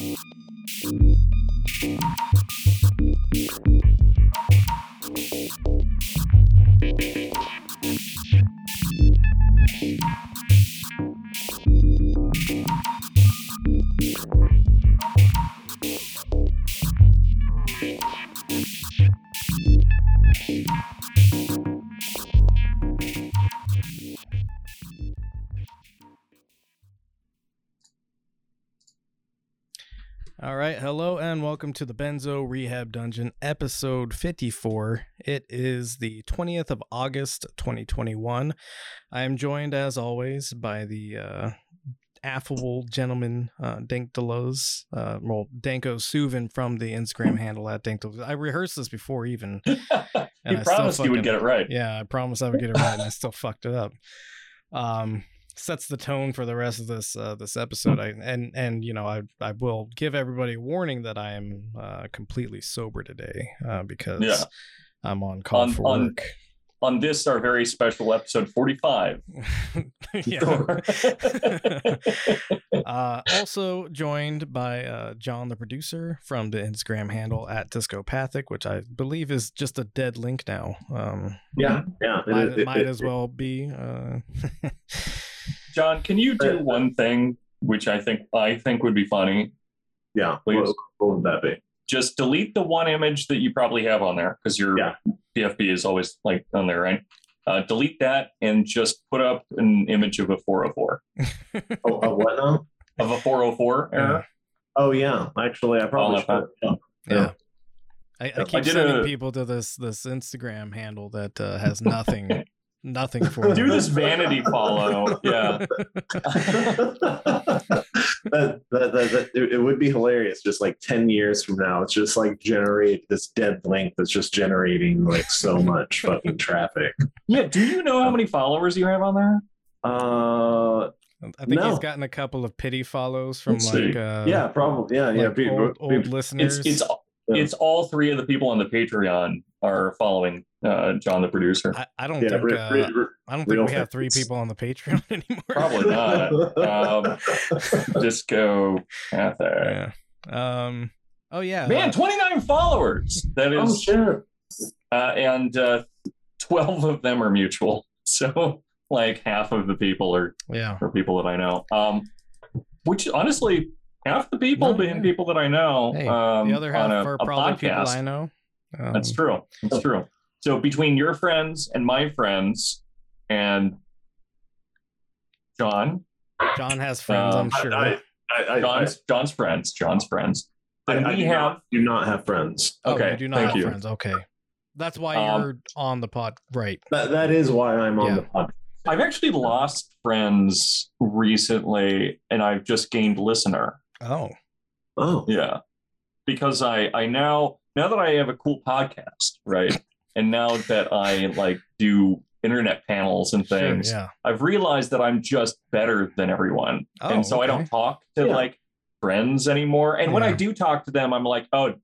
All welcome to the Benzo Rehab Dungeon, episode 54. It is the 20th of August, 2021. I am joined, as always, by the uh, affable gentleman, uh, Dank Deleuze, uh, well, Danko Suvin from the Instagram handle at Dank Deleuze. I rehearsed this before even. you and I still promised you would get it right. Yeah, I promised I would get it right, and I still fucked it up. Um, sets the tone for the rest of this uh, this episode. I and and you know I I will give everybody a warning that I am uh, completely sober today uh, because Yeah. I'm on call On- for on- work. On this, our very special episode 45. uh, also joined by uh, John, the producer, from the Instagram handle at Discopathic, which I believe is just a dead link now. Um, Yeah, yeah. it- might, it- might it- as well be. John, can you do Uh, one thing which I think I think would be funny? Yeah, Please. what, what would that be? Just delete the one image that you probably have on there because your Yeah. PFP is always like on there, right? Uh, delete that and just put up an image of a 404 Oh, uh, what now? of a 404 error. Oh yeah, actually, I probably should. Yeah. Yeah. I, I I keep did sending a- people to this this Instagram handle that uh, has nothing nothing for Do them. this vanity follow. Yeah. that, that, that, that- it, it would be hilarious. Just like ten years from now, it's just like generate this dead link that's just generating like so much fucking traffic. Yeah. Do you know how many followers you have on there? Uh, I think No. he's gotten a couple of pity follows from Let's see. like uh, yeah, probably. Yeah, yeah. like pe- old, pe- old listeners. It's it's Yeah. it's all three of the people on the Patreon are following uh, John the producer. I, I don't yeah, think re- uh, re- re- I don't think real we have three people on the Patreon anymore. Probably not. Um, Disco Cathay. yeah. Um. Oh yeah. Man, uh, 29 followers. That is oh is, shit! uh, and uh, 12 of them are mutual. So, like half of the people are, yeah. are people that I know. Um, which honestly, half the people No, being yeah. people that I know. Hey, um, the other half on a, are a probably people. I know. Um, That's true. That's true. So between your friends and my friends and John, John has friends, Um, I'm sure. I, I, I, I, John's John's friends, John's friends. I, Then I we do have not, do not have friends. oh, okay, you do not thank have you. friends. Okay. That's why Um, you're on the pod, right? That that is why I'm on Yeah. the podcast. I've actually lost friends recently, and I've just gained listener. Oh, Oh, Yeah, because I I now now that I have a cool podcast, right, and now that I like do internet panels and sure, things, yeah. I've realized that I'm just better than everyone. Oh, and so I don't talk to Yeah. like friends anymore. And when I do talk to them, I'm like, oh,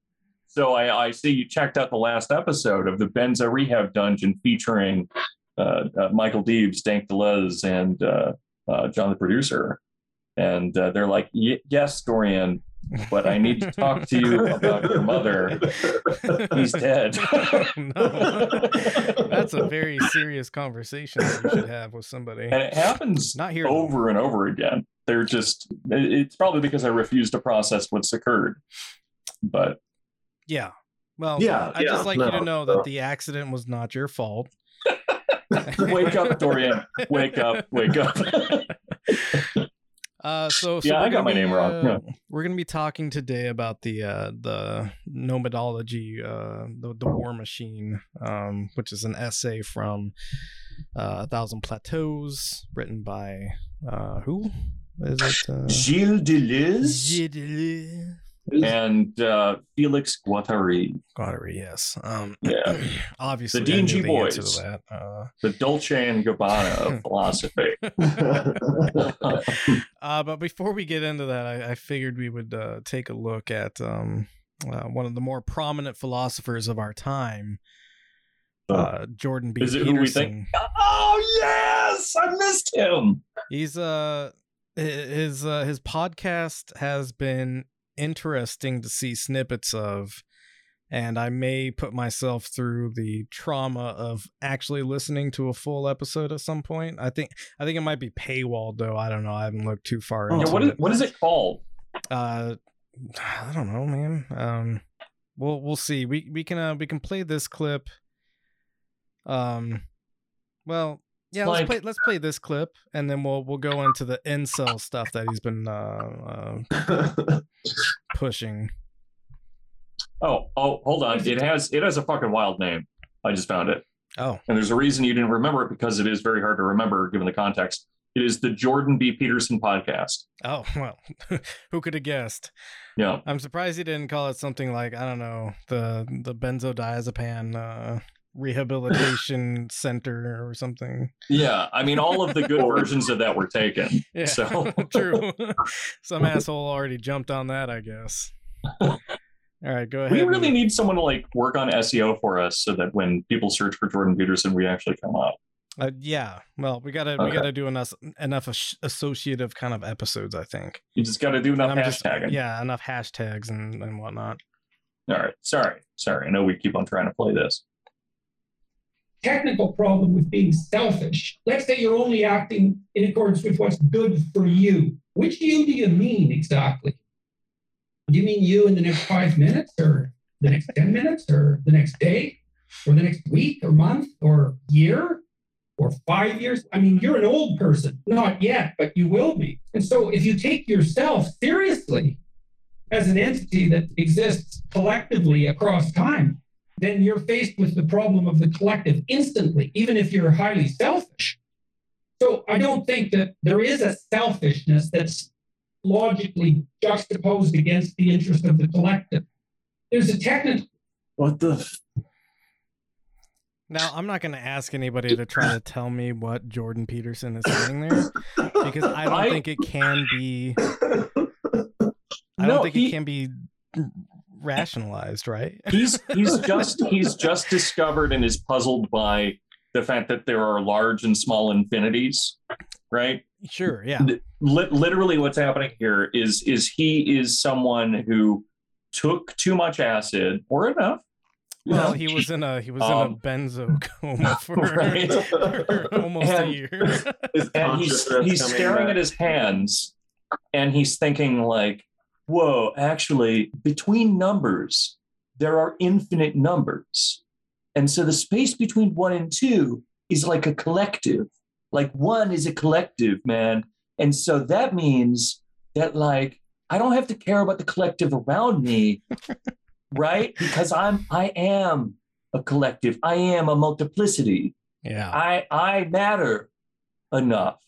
so I, I see you checked out the last episode of the Benzo Rehab Dungeon featuring uh, uh, Michael Deebs, Dank Deleuze, and uh, uh, John the producer. And uh, they're like, "Y- yes, Dorian, but I need to talk to you about your mother. He's dead. no. That's a very serious conversation that you should have with somebody. and it happens Not here. over and over again. They're just it's probably because I refuse to process what's occurred. But Yeah. Well, Yeah, I yeah, just like you to no, know no. that the accident was not your fault. wake up, Dorian. Wake up, wake up. Uh, so, so Yeah, I got my be, name wrong, uh, yeah. We're gonna be talking today about the uh, the nomadology, uh, the the War Machine, um, which is an essay from uh, A Thousand Plateaus, written by uh, who is it? Uh, Gilles Deleuze Gilles Deleuze. And uh, Felix Guattari, Guattari, yes. Um, Yeah. obviously, The D&G the boys. that. Uh, the Dolce and Gabbana of philosophy. Uh, but before we get into that, I, I figured we would uh, take a look at um, uh, one of the more prominent philosophers of our time, uh, Jordan B. Is it Peterson. who we think? oh, yes! I missed him. He's uh, his uh, his podcast has been interesting to see snippets of and I may put myself through the trauma of actually listening to a full episode at some point. I think I think it might be paywalled though. I don't know. I haven't looked too far Yeah, into what is it. what is it called? Uh, I don't know, man. Um, we'll we'll see. We we can uh we can play this clip. Um, well, yeah. Let's play let's play this clip, and then we'll we'll go into the incel stuff that he's been uh, uh pushing. Oh, oh, hold on. It has it has a fucking wild name. I just found it. Oh, And there's a reason you didn't remember it because it is very hard to remember given the context. It is the Jordan B. Peterson podcast. oh well, who could have guessed? Yeah. I'm surprised he didn't call it something like I don't know the the benzodiazepam uh, rehabilitation center or something. Yeah. I mean, all of the good versions of that were taken. Yeah, So- true. Some asshole already jumped on that, I guess. All right, go ahead. We really and- need someone to like work on SEO for us so that when people search for Jordan Peterson, we actually come up. uh, yeah. Well, we gotta we gotta do enough enough associative kind of episodes, I think. You just got to do enough And I'm just- yeah, enough hashtags and and whatnot. All right. Sorry. Sorry. I know we keep on trying to play this. Technical problem with being selfish. Let's say you're only acting in accordance with what's good for you. Which you do you mean exactly? Do you mean you in the next five minutes or the next 10 minutes or the next day or the next week or month or year or five years? I mean, you're an old person. Not yet, but you will be. And so if you take yourself seriously as an entity that exists collectively across time, then you're faced with the problem of the collective instantly, even if you're highly selfish. So I don't think that there is a selfishness that's logically juxtaposed against the interest of the collective. There's a technical what the? Now, I'm not going to ask anybody to try to tell me what Jordan Peterson is saying there because I don't I- think it can be. I don't No, think he- it can be rationalized, right? he's he's just he's just discovered and is puzzled by the fact that there are large and small infinities right Sure, yeah. Li- literally what's happening here is is he is someone who took too much acid or enough Well, he was in a he was Um, in a benzo coma for, Right. for almost a year. And he's he's staring back. at his hands and he's thinking like whoa actually between numbers there are infinite numbers. And so the space between one and two is like a collective like one is a collective man. And so that means that like i don't have to care about the collective around me right? Because i'm i am a collective. I am a multiplicity. Yeah. I I matter enough,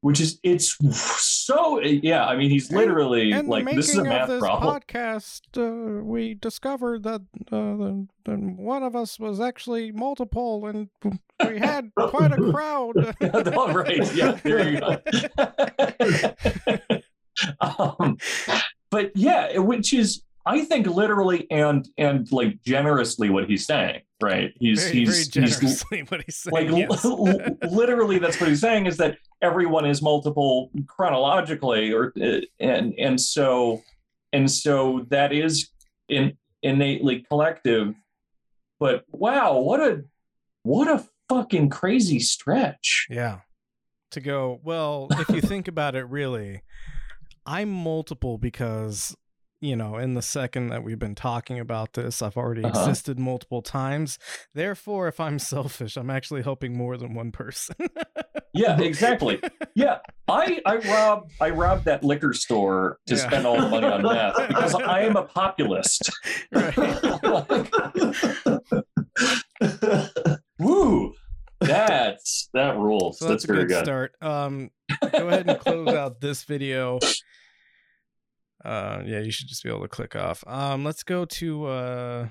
which is it's so yeah. I mean, he's literally And like the this is a math this problem. podcast, uh, we discovered that uh, one of us was actually multiple, and we had quite a crowd. All right, yeah, there you go. um, but yeah, which is I think literally and and like generously what he's saying, right? He's very, very he's he's what he's saying. like yes. literally that's what he's saying is that everyone is multiple chronologically or uh, and and so and so that is in innately collective but wow what a what a fucking crazy stretch Yeah. To go, well, if you think about it really, I'm multiple because, you know, in the second that we've been talking about this, I've already Uh-huh. existed multiple times. Therefore, if I'm selfish, I'm actually helping more than one person. yeah exactly yeah i i rob i robbed that liquor store to Yeah. spend all the money on meth because i am a populist right. woo that's that rules So that's, that's, a very good good start. Um, go ahead and close out this video. Uh, yeah, you should just be able to click off. Um, let's go to uh,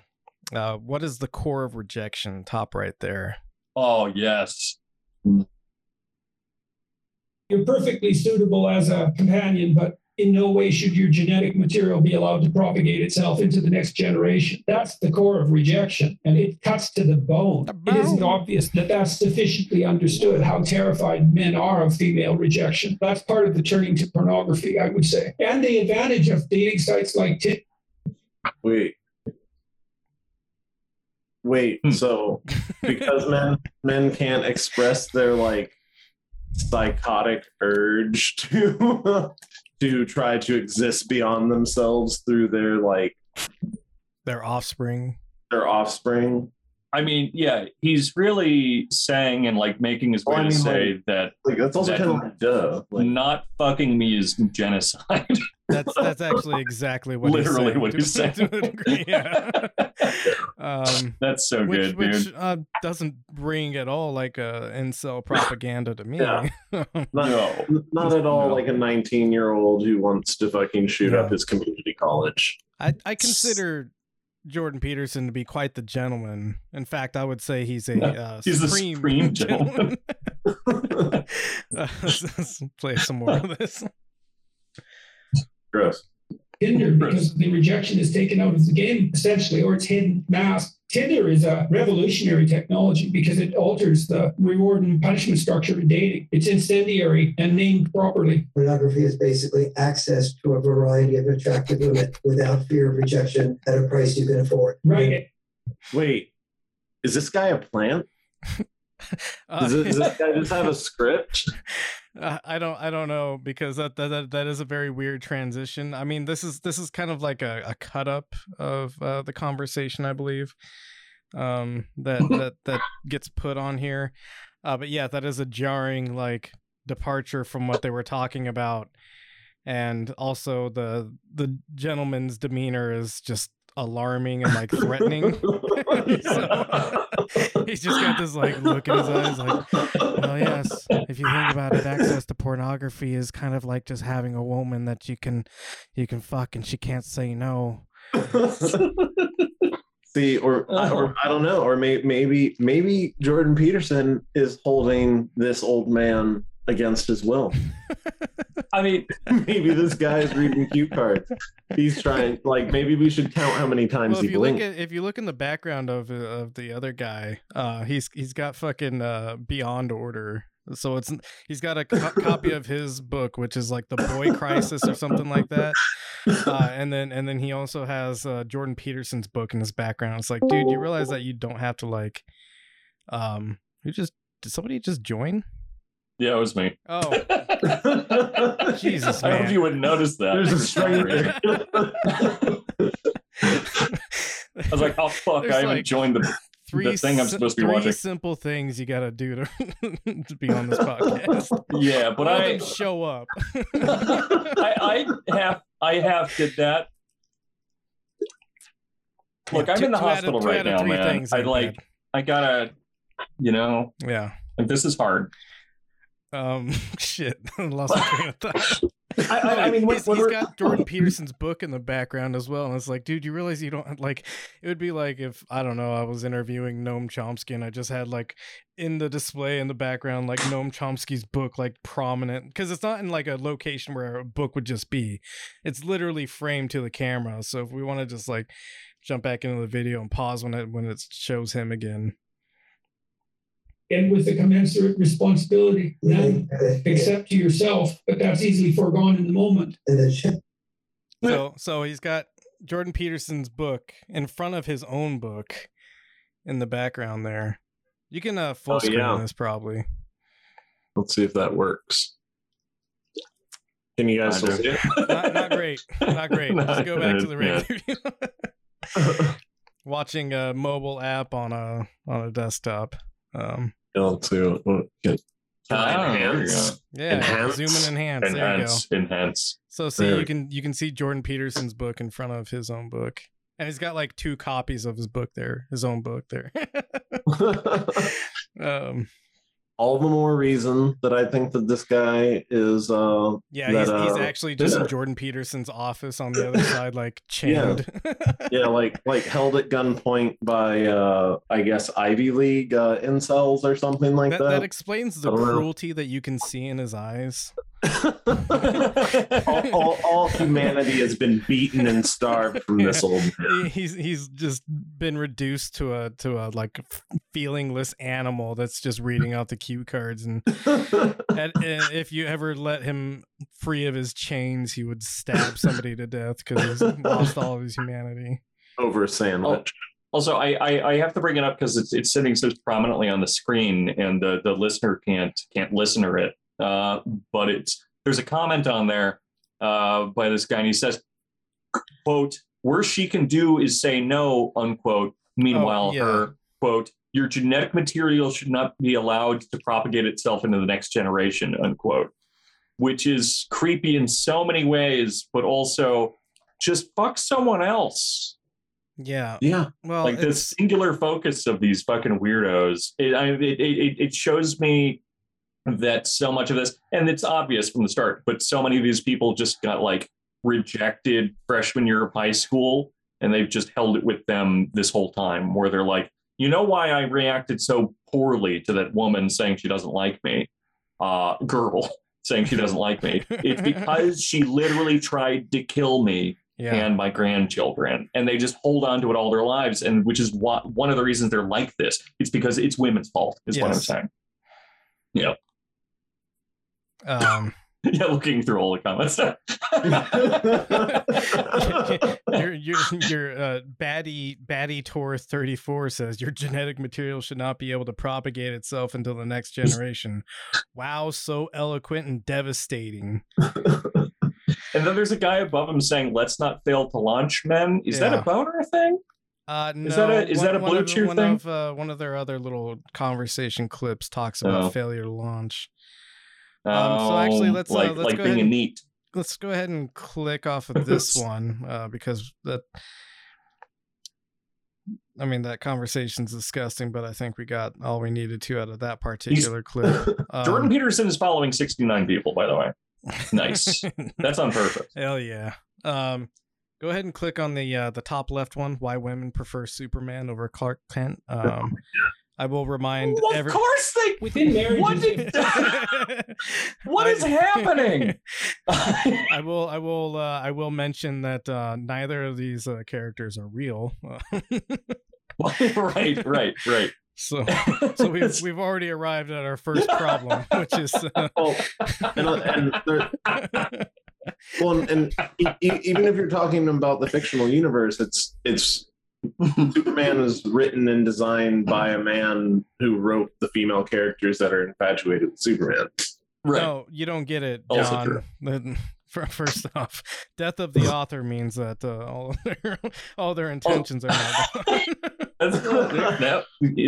uh, what is the core of rejection? Top right there. Oh yes. you're perfectly suitable as a companion, but in no way should your genetic material be allowed to propagate itself into the next generation. That's the core of rejection, and it cuts to the bone. The It isn't obvious that that's sufficiently understood how terrified men are of female rejection. That's part of the turning to pornography, I would say, and the advantage of dating sites like Tinder. Wait. Wait, Hmm. so because men men can't express their like psychotic urge to to try to exist beyond themselves through their like Their offspring. their offspring. I mean, yeah, he's really saying and like making his way Well, I to mean, say that Like that's also That- kind of like duh. Like not fucking me is genocide. That's that's actually exactly what Literally he's what he's saying. saying. To a degree, yeah. um, That's so which good, which dude. uh, doesn't ring at all like a incel propaganda to me. Yeah. not, No. not at all No. like a 19 year old who wants to fucking shoot Yeah. up his community college. I, I consider Jordan Peterson to be quite the gentleman. In fact, I would say he's a Yeah, uh, he's a supreme, supreme gentleman. uh, let's, let's play some more of this. Gross. Tinder because the rejection is taken out of the game essentially, or it's hidden masked. Tinder is a revolutionary technology because it alters the reward and punishment structure in dating. It's incendiary and named properly. Pornography is basically access to a variety of attractive women without fear of rejection at a price you can afford. Right. Wait, is this guy a plant? Uh, Does, it, does this guy just have a script? I I don't I don't know because that, that that that is a very weird transition. I mean, this is this is kind of like a, a cut up of uh, the conversation, I believe. Um, that that that gets put on here. Uh, but yeah, that is a jarring like departure from what they were talking about, and also the the gentleman's demeanor is just alarming and like threatening. So, he's just got this like look in his eyes, like. Well, yes. If you think about it, access to pornography is kind of like just having a woman that you can, you can fuck, and she can't say no. See, or, or oh. I don't know, or may, maybe maybe Jordan Peterson is holding this old man against his will. I mean, maybe this guy is reading cue cards. He's trying. Like maybe we should count how many times Well, he if you look blinked. at if you look in the background of uh, of the other guy, uh, he's he's got fucking uh, Beyond Order. So it's he's got a co- copy of his book, which is like the Boy Crisis or something like that. Uh, and then and then he also has uh, Jordan Peterson's book in his background. It's like, dude, you realize that you don't have to like, um, you just did somebody just join? Yeah, it was me. Oh, Jesus, I hope man. you would notice that. There's a Sorry. stranger. I was like, oh fuck, There's I haven't like joined the. three thing I'm supposed to be three watching. simple things you got to do to to be on this podcast. Yeah, but One of I, show up. I, I have, I have did that. Look, Yeah, I'm two- in the two of- hospital right now, man. I ain't like, I gotta, you know. Yeah. like this is hard. Um. Shit. Lost my train of thought. I, I, I mean, when, he's, when he's got Jordan Peterson's book in the background as well, and it's like, dude, you realize you don't like. It would be like if I don't know, I was interviewing Noam Chomsky, and I just had like in the display in the background like Noam Chomsky's book like prominent because it's not in like a location where a book would just be. It's literally framed to the camera. So if we want to just like jump back into the video and pause when it when it shows him again. And with the commensurate responsibility, then accept to yourself, but that's easily foregone in the moment. And. So so he's got Jordan Peterson's book in front of his own book in the background there. You can uh full Oh, screen yeah. this probably. Let's see if that works. Can you guys see it? Not, not great. Not great. Just go back to the Yeah. regular view. Watching a mobile app on a on a desktop. Um Yeah, Let's see. what- what- Can can I there you enhance? yeah, Enhance? zoom and enhance. There you go. enhance, enhance. So see There you can you can see Jordan Peterson's book in front of his own book. And he's got like two copies of his book there, his own book there. um All the more reason that I think that this guy is. uh Yeah, that, he's, he's uh, actually just in. Jordan Peterson's office on the other side, like chained. Yeah, like like held at gunpoint by uh I guess Ivy League uh incels or something like that, that. that explains the don't know. cruelty that you can see in his eyes. All, all, all humanity has been beaten and starved from this old. He- he's he's just been reduced to a to a like feelingless animal that's just reading out the cue cards and, and, and if you ever let him free of his chains he would stab somebody to death because he's lost all of his humanity Over a sandwich. Also, I, I I have to bring it up because it's it's sitting so prominently on the screen, and the the listener can't can't listener it. Uh, but it's there's a comment on there uh, by this guy, and he says, "quote Worst she can do is say no." Unquote. Meanwhile, Oh, yeah. her quote Your genetic material should not be allowed to propagate itself into the next generation. Unquote. Which is creepy in so many ways, but also just fuck someone else yeah Yeah. well like the singular focus of these fucking weirdos it, I, it, it, it shows me that so much of this and it's obvious from the start but so many of these people just got like rejected freshman year of high school and they've just held it with them this whole time where they're like you know why i reacted so poorly to that woman saying she doesn't like me? Uh girl saying she doesn't like me. It's because she literally tried to kill me yeah. and my grandchildren and they just hold on to it all their lives and which is what one of the reasons they're like this it's because it's women's fault is what i'm Yes. saying um yeah looking through all the comments. Your your your uh, baddie baddie tour 34 says your genetic material should not be able to propagate itself until the next generation. Wow so eloquent and devastating. And then there's a guy above him saying let's not fail to launch men. Is that a boner thing? Uh no, Is that a- is one- that a BlueChew thing? of uh, one of their other little conversation clips talks about Oh. failure to launch Um, so actually, Oh, let's, uh, let's like go being ahead a and- neat let's go ahead and click off of this one uh, because that I mean that conversation's disgusting, but I think we got all we needed to out of that particular clip. Um, jordan peterson is following 69 people by the way nice that's on purpose Hell yeah. Um, go ahead and click on the uh, the top left one. Why women prefer Superman over Clark Kent. Um, I will remind well, of every. course they Within marriage, What did- what is happening I will. I will. Uh, I will mention that uh, neither of these uh, characters are real. right right right so, so we've we've already arrived at our first problem, which is. Uh, Well, and, and there, well, and e- e- even if you're talking about the fictional universe, it's it's Superman is written and designed by a man who wrote the female characters that are infatuated with Superman. right No, you don't get it, John. true. The- fir- First off, death of the author means that uh, all of their all their intentions are now gone. That's that,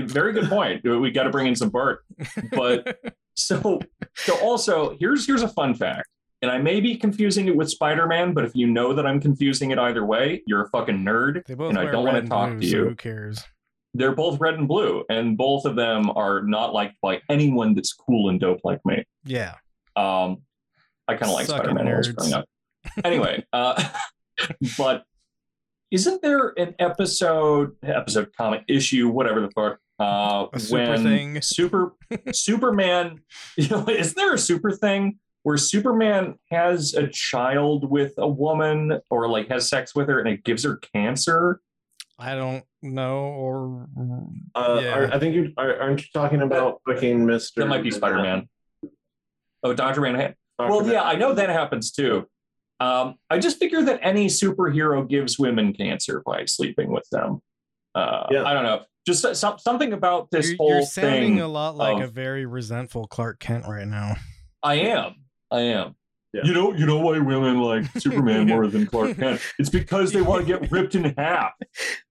very good point. We got to bring in some Barthes. But so, so also here's here's a fun fact, and I may be confusing it with Spider-Man, but if you know that I'm confusing it either way, you're a fucking nerd, they both and I don't want to talk blue, to so you. who cares? They're both red and blue, and both of them are not liked by anyone that's cool and dope like me. Yeah. Um, I kind of like Spider-Man when I was nerds. growing up. Anyway, uh, but isn't there an episode, episode, comic issue, whatever the fuck, uh, A super when thing. Super Superman, you know, is there a super thing where Superman has a child with a woman or like has sex with her and it gives her cancer? I don't know or Uh, Yeah. are- I think you are, aren't you talking about fucking Mister? That might be Spider-Man. Oh, Doctor Manhattan. Dr. Well, yeah, I know that happens too. Um, I just figure that any superhero gives women cancer by sleeping with them. Uh, Yeah. I don't know. Just so- some, something about this you're, whole you're sounding thing. a lot like a very resentful Clark Kent right now. I am. I am. Yeah. You know, you know why women like Superman more than Clark Kent? It's because they want to get ripped in half.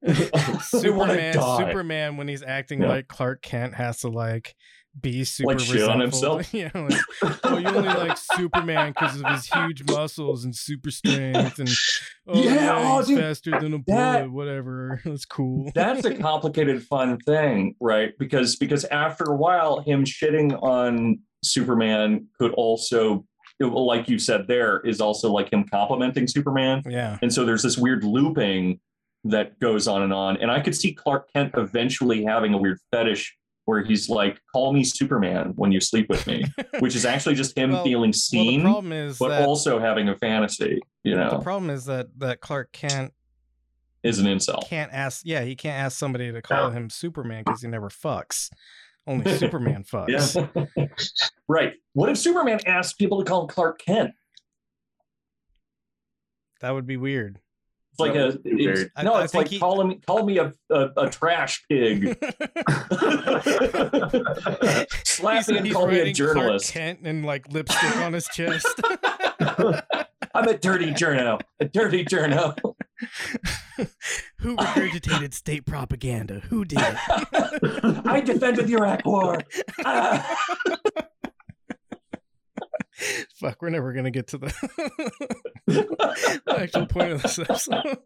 Superman. Superman, when he's acting Yeah. like Clark Kent, has to like be super Like shit on himself? yeah, like, oh, you only like Superman because of his huge muscles and super strength, and oh, Yeah, yeah, oh, he's dude, faster than a bullet. Whatever, that's cool. That's a complicated, fun thing, right? Because because after a while, him shitting on Superman could also, like you said, there is also like him complimenting Superman. yeah, And so there's this weird looping that goes on and on. And I could see Clark Kent eventually having a weird fetish where he's like, "Call me Superman when you sleep with me," which is actually just him Well- feeling well, seen, is but also having a fantasy. You know, the problem is that that Clark Kent is an incel. can't ask. Yeah, he can't ask somebody to call him Superman because he never fucks. Only Superman fucks. Yeah. right. What if Superman asked people to call him Clark Kent? That would be weird. It's like a it's. I- no. I it's think like he- call him call me a a, a trash pig. Slapping He's- me and he's call me a writing Clark journalist. Kent and like lipstick on his chest. I'm a dirty journo. A dirty journo. Who regurgitated state propaganda? Who did it? I defended the Iraq War. Ah. Fuck, we're never gonna get to the, the actual point of this episode.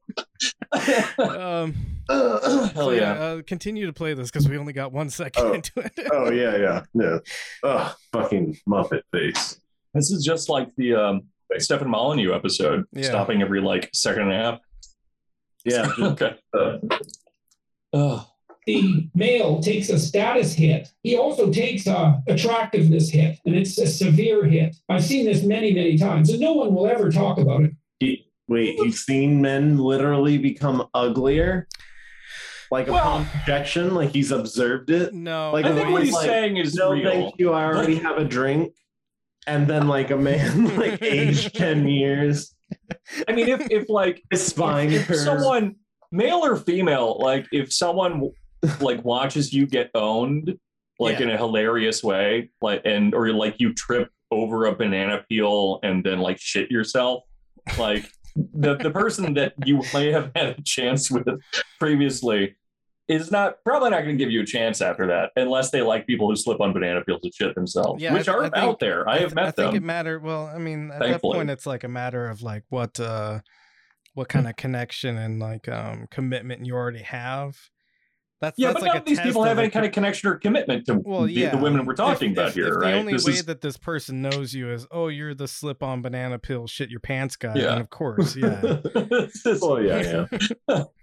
Um, Hell so yeah, yeah. uh, continue to play this because we only got one second Oh. into it. oh yeah, yeah, yeah. Ugh, fucking Muppet face. This is just like the um, Stefan Molyneux episode, Yeah. stopping every like second and a half. Yeah. okay. uh, Oh, the male takes a status hit. He also takes a attractiveness hit, and it's a severe hit. I've seen this many, many times, and no one will ever talk about it. he, wait, you've seen men literally become uglier, like upon Well- projection, like he's observed it. No, Like, I think what he's like, saying is No, real. thank you. I already have a drink. And then, like a man, like aged ten years, I mean, if if like spine if curves. someone male or female like if someone like watches you get owned like Yeah. in a hilarious way like and or like you trip over a banana peel and then like shit yourself like the the person that you may have had a chance with previously is not probably not going to give you a chance after that unless they like people who slip on banana peels and shit themselves Yeah, which I- are I think- out there i, have th- met I think them it matter. Well, I mean, at that point, it's like a matter of like what, uh, what kind of connection and like um commitment you already have. That's yeah that's but like none of these people have any kind of connection or commitment to Well, the, yeah. the women we're talking if, about if- here if right The only This way is- that this person knows you is, oh, you're the slip-on banana pill, shit your pants guy. Yeah. And of course, yeah. This is- oh yeah, yeah.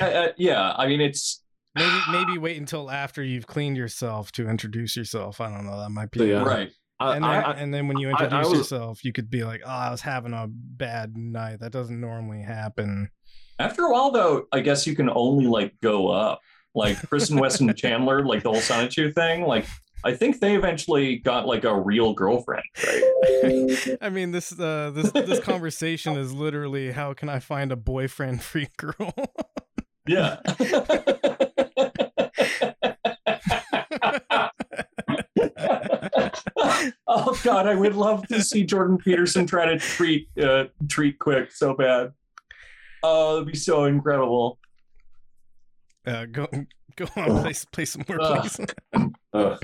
Uh, uh, yeah, I mean it's maybe maybe wait until after you've cleaned yourself to introduce yourself. I don't know. That might be yeah. right. I, And then, I, I, and then when you I- I introduce was- yourself, you could be like, "Oh, I was having a bad night. That doesn't normally happen." After a while, though, I guess you can only like go up. Like Christine Weston Chandler, like the whole Sonichu thing. Like I think they eventually got like a real girlfriend, right? I mean, this uh, this this conversation is literally how can I find a boyfriend free girl? Yeah. oh God, I would love to see Jordan Peterson try to treat uh, treat quick so bad. Oh, that'd be so incredible. uh, go go on, play play some more, please.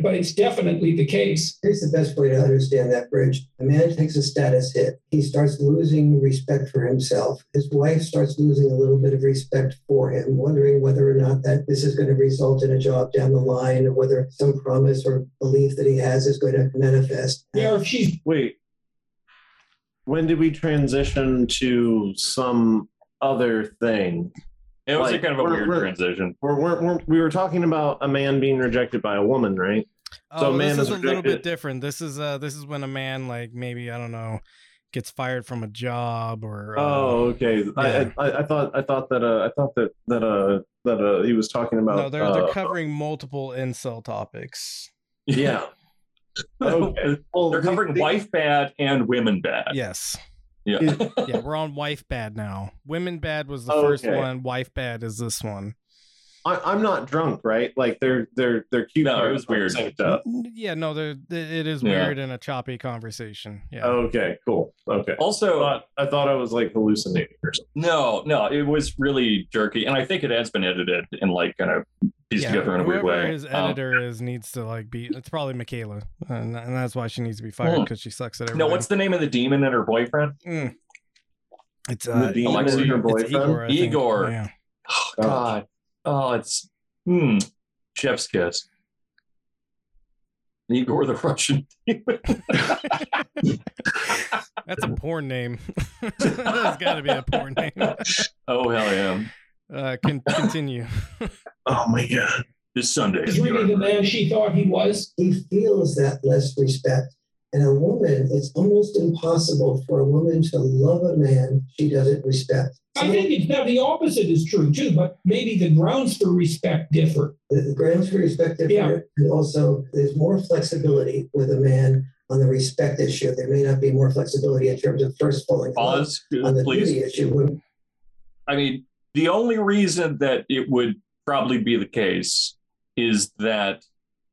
But it's definitely the case. Here's the best way to understand that bridge. A man takes a status hit. He starts losing respect for himself. His wife starts losing a little bit of respect for him, wondering whether or not that this is going to result in a job down the line or whether some promise or belief that he has is going to manifest. Yeah, if she's Wait. When did we transition to some other thing? It was Like, a kind of a we're- weird we're- transition. We're, we're, we're, we were talking about a man being rejected by a woman, right? So oh, man this is is a little bit different. This is uh, this is when a man like maybe I don't know gets fired from a job or uh, Oh, okay. yeah. I, I I thought I thought that uh, I thought that that uh that uh he was talking about. no, they're uh, they're covering multiple incel topics. Yeah. Oh, okay. Well, They're covering the- wife bad and women bad. Yes, Yeah. yeah, we're on wife bad now. Women bad was the Oh, first one. Wife bad is this one. I, I'm not drunk, right? Like they're they're they're cute. No, it was weird. Yeah, no, they're, they- it is Yeah. weird in a choppy conversation. Yeah. Okay, cool. Okay. I Also, thought, I thought I was like hallucinating or something. no, no, it was really jerky, and I think it has been edited and like kind of pieced together in a weird whoever way. his Um, editor is needs to like be. It's probably Mikhaila, and, and that's why she needs to be fired Hmm. because she sucks at everything. no, what's the name of the demon and her boyfriend? Mm. It's The uh, demon Alexei- and her it's boyfriend. Igor. Igor. Yeah. Oh, God. Oh, it's hmm. Chef's kiss. Igor the Russian demon. That's a porn name. That's got to be a porn name. oh hell yeah. Uh, con- continue. Oh my god. This Sunday. Is really the man she thought he was. He feels that less respect. And a woman, it's almost impossible for a woman to love a man she doesn't respect. I think it's now the opposite is true too, but maybe the grounds for respect differ. the, the grounds for respect differ. Yeah. and also there's more flexibility with a man on the respect issue. There may not be more flexibility in terms of first falling Pause, on the please. duty issue. When I mean, the only reason that it would probably be the case is that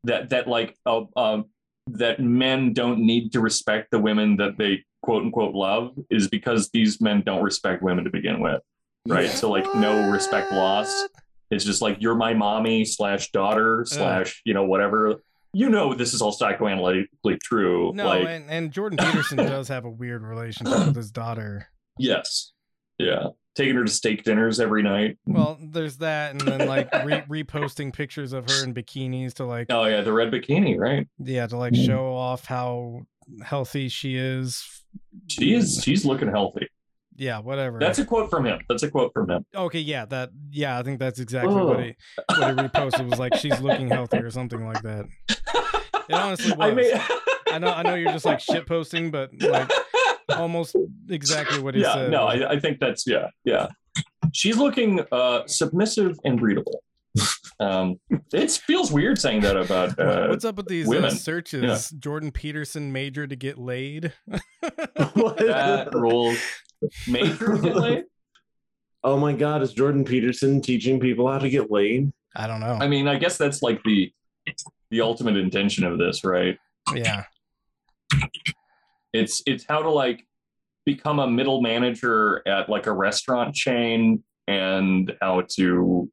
that that like uh, um, that men don't need to respect the women that they quote unquote love is because these men don't respect women to begin with, right? So like no respect lost. It's just like you're my mommy slash daughter slash you know whatever. You know this is all psychoanalytically true. No, like and, and Jordan Peterson does have a weird relationship with his daughter. yes, yeah, taking her to steak dinners every night. Well, there's that, and then like re- reposting pictures of her in bikinis to like, Oh yeah, the red bikini, right? yeah, to like hmm. show off how healthy she is. She is. She's looking healthy. Yeah, whatever. That's a quote from him. That's a quote from him. okay. Yeah, that. Yeah, I think that's exactly what he what he reposted was like. She's looking healthy or something like that. It honestly I was. mean, I know. I know you're just like shit posting, but like almost exactly what he yeah. said. No, I, I think that's yeah, yeah. She's looking uh, submissive and breedable. Um, it feels weird saying that about. Uh, What's up with these uh, women. searches? Jordan Peterson major to get laid. that rules. Major to get laid? Oh my god, is Jordan Peterson teaching people how to get laid? I don't know. I mean, I guess that's like the the ultimate intention of this, right? yeah. It's it's how to like become a middle manager at like a restaurant chain and how to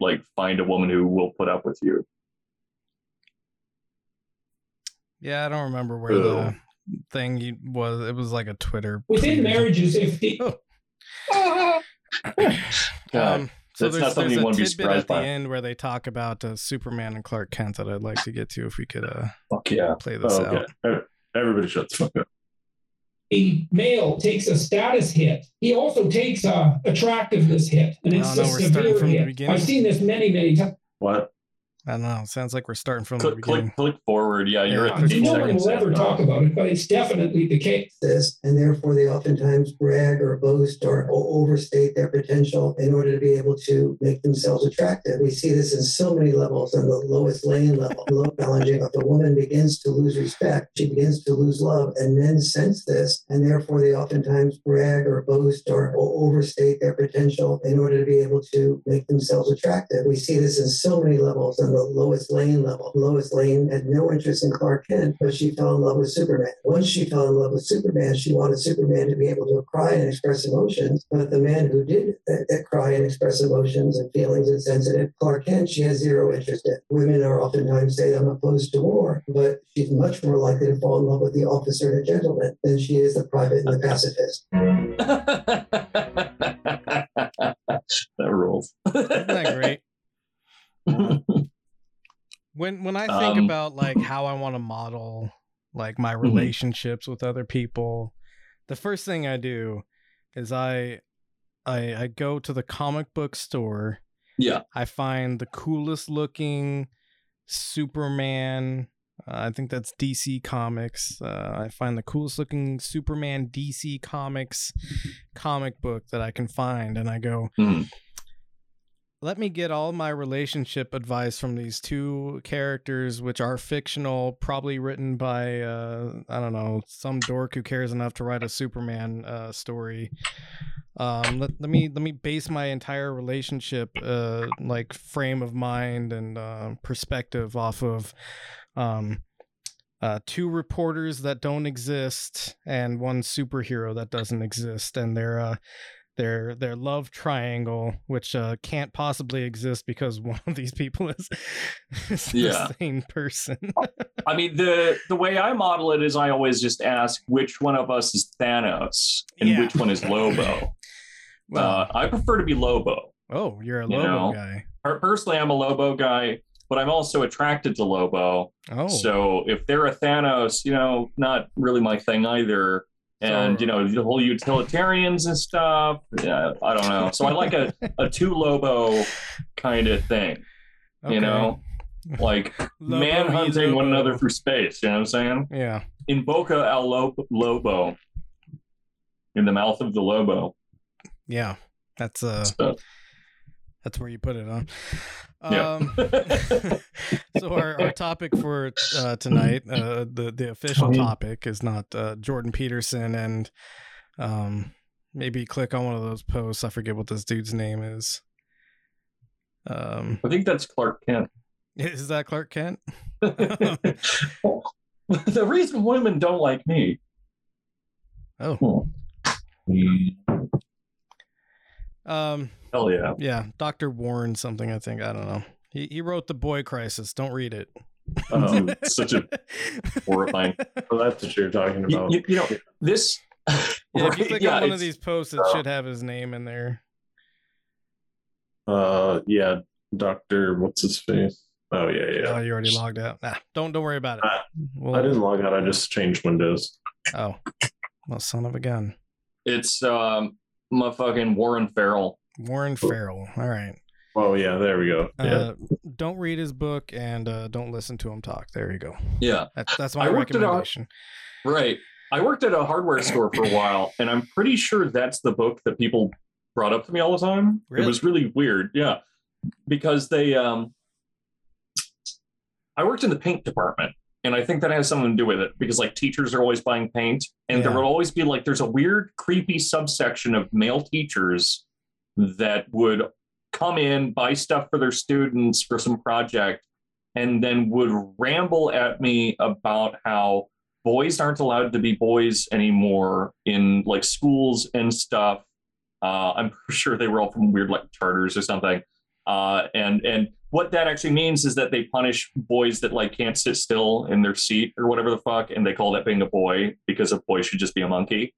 like find a woman who will put up with you. Yeah, I don't remember where the thing you- was. It was like a Twitter. Within tweet or marriages, if the Oh. Um, so that's there's, not something there's you a wanna be tidbit surprised at the by. end where they talk about uh, Superman and Clark Kent that I'd like to get to if we could uh, Fuck yeah. play this Oh, out. Okay. Everybody shut the fuck up. a male takes a status hit, he also takes a attractiveness hit, and it's Oh, no, a severe hit. I've seen this many, many times. What? I don't know. It sounds like we're starting from the Click, beginning. click, click forward. Yeah, you're Yeah, at 15 No one will ever talk about it, but it's definitely the case. this, and therefore they oftentimes brag or boast or overstate their potential in order to be able to make themselves attractive. We see this in so many levels on the Lois Lane level. Low challenging. If a woman begins to lose respect, she begins to lose love, and men sense this, and therefore they oftentimes brag or boast or overstate their potential in order to be able to make themselves attractive. We see this in so many levels on the Lois Lane level. Lois Lane had no interest in Clark Kent, but she fell in love with Superman. Once she fell in love with Superman, she wanted Superman to be able to cry and express emotions. But the man who did that, that cry and express emotions and feelings and sensitive, Clark Kent, she has zero interest in. Women are oftentimes say I'm opposed to war, but she's much more likely to fall in love with the officer and the gentleman than she is the private and the pacifist. that rules. Isn't that great? when when I think Um, about like how I want to model like my Mhm. relationships with other people, the first thing I do is I I I go to the comic book store. Yeah. I find the coolest looking Superman. Uh, I think that's DC Comics. Uh, I find the coolest looking Superman DC Comics comic book that I can find, and I go, Hmm. Let me get all my relationship advice from these two characters which are fictional probably written by uh i don't know some dork who cares enough to write a superman uh story. Um let, let me let me base my entire relationship uh like frame of mind and uh perspective off of um uh, two reporters that don't exist and one superhero that doesn't exist. And they're uh their their love triangle, which uh, can't possibly exist because one of these people is, is Yeah. the same person. I mean, the the way I model it is I always just ask which one of us is Thanos and Yeah. which one is Lobo. well, uh, I prefer to be Lobo. oh, you're a you Lobo know, guy. Personally, I'm a Lobo guy, but I'm also attracted to Lobo. Oh, So if they're a Thanos, you know, not really my thing either. And you know the whole utilitarians and stuff. Yeah, I don't know. So I like a a two Lobo kind of thing. Okay. You know, like Lobo y manhunting one another through space. You know what I'm saying? Yeah. Invoca al Lo- Lobo in the mouth of the Lobo. Yeah. That's uh So, that's where you put it, huh? Yeah. Um, so our, our topic for uh, tonight, uh, the the official topic is not uh, Jordan Peterson, and um, maybe click on one of those posts. I forget what this dude's name is. Um, I think that's Clark Kent. is that Clark Kent? the reason women don't like me. Oh, Hmm. um, Hell yeah. yeah, Doctor Warren something. I think I don't know. He he wrote the Boy Crisis. Don't read it. Oh, Such a horrifying. well, that's what you're talking about. you, you know, this. Yeah, if you click Yeah, on one of these posts, it uh, should have his name in there. Uh, yeah, Doctor, what's his face? Oh yeah, yeah. Oh, you already logged out. Nah, don't don't worry about it. I- Well, I didn't log out. I just changed Windows. Oh, well, son of a gun. It's um, my fucking Warren Farrell. Warren Farrell. All right. Oh yeah, there we go. Yeah. Uh, don't read his book and uh, don't listen to him talk. There you go. Yeah, That's that's my I worked it out. recommendation. right. I worked at a hardware store for a while, and I'm pretty sure that's the book that people brought up to me all the time. Really? It was really weird. Yeah, because they um, I worked in the paint department, and I think that has something to do with it because like teachers are always buying paint, and there will always be like there's a weird, creepy subsection of male teachers that would come in, buy stuff for their students for some project, and then would ramble at me about how boys aren't allowed to be boys anymore in like schools and stuff. Uh, I'm sure they were all from weird like charters or something. Uh, and and what that actually means is that they punish boys that like can't sit still in their seat or whatever the fuck, and they call that being a boy because a boy should just be a monkey,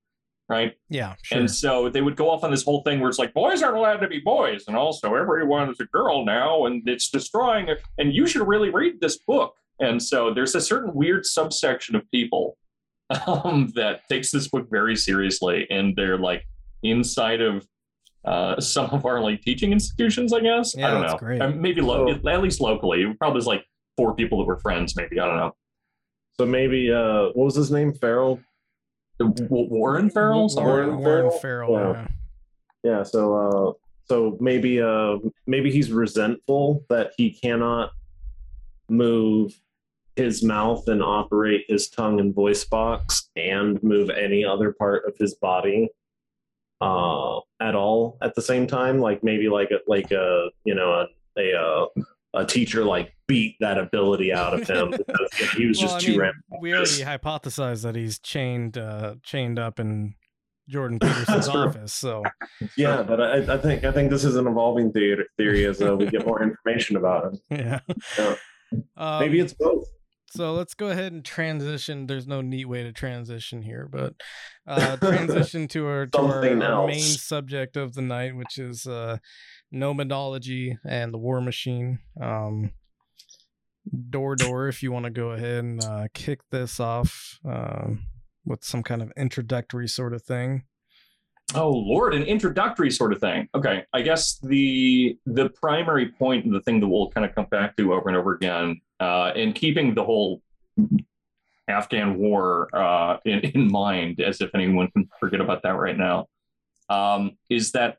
right? Yeah, sure. And so they would go off on this whole thing where it's like boys aren't allowed to be boys, and also everyone is a girl now, and it's destroying it. And you should really read this book. And so there's a certain weird subsection of people um, that takes this book very seriously, and they're like inside of uh, some of our like teaching institutions, I guess. Yeah, I don't that's know. great. Maybe lo- So- at least locally. It probably was like four people that were friends. Maybe I don't know. So maybe uh, what was his name? Farrell. W- Warren Farrell. Warren, Somewhere? Warren, Warren Farrell. Farrell? yeah. Yeah. So uh, so maybe uh, maybe he's resentful that he cannot move his mouth and operate his tongue and voice box and move any other part of his body uh at all at the same time like maybe like a like a you know a a, uh, a teacher like beat that ability out of him because he was Well, just I too mean, rambunctious. we already hypothesized that he's chained uh, chained up in Jordan Peterson's office. So yeah but I, I think i think this is an evolving theory, theory as uh, we get more information about him yeah. Yeah. Um, maybe it's both So let's go ahead and transition. There's no neat way to transition here, but uh, transition to our to our, our main subject of the night, which is uh, nomadology and the war machine. Um, door door, if you want to go ahead and uh, kick this off um, with some kind of introductory sort of thing. Oh Lord, an introductory sort of thing. Okay, I guess the the primary point and the thing that we'll kind of come back to over and over again, uh, in keeping the whole Afghan war uh, in, in mind, as if anyone can forget about that right now, um, is that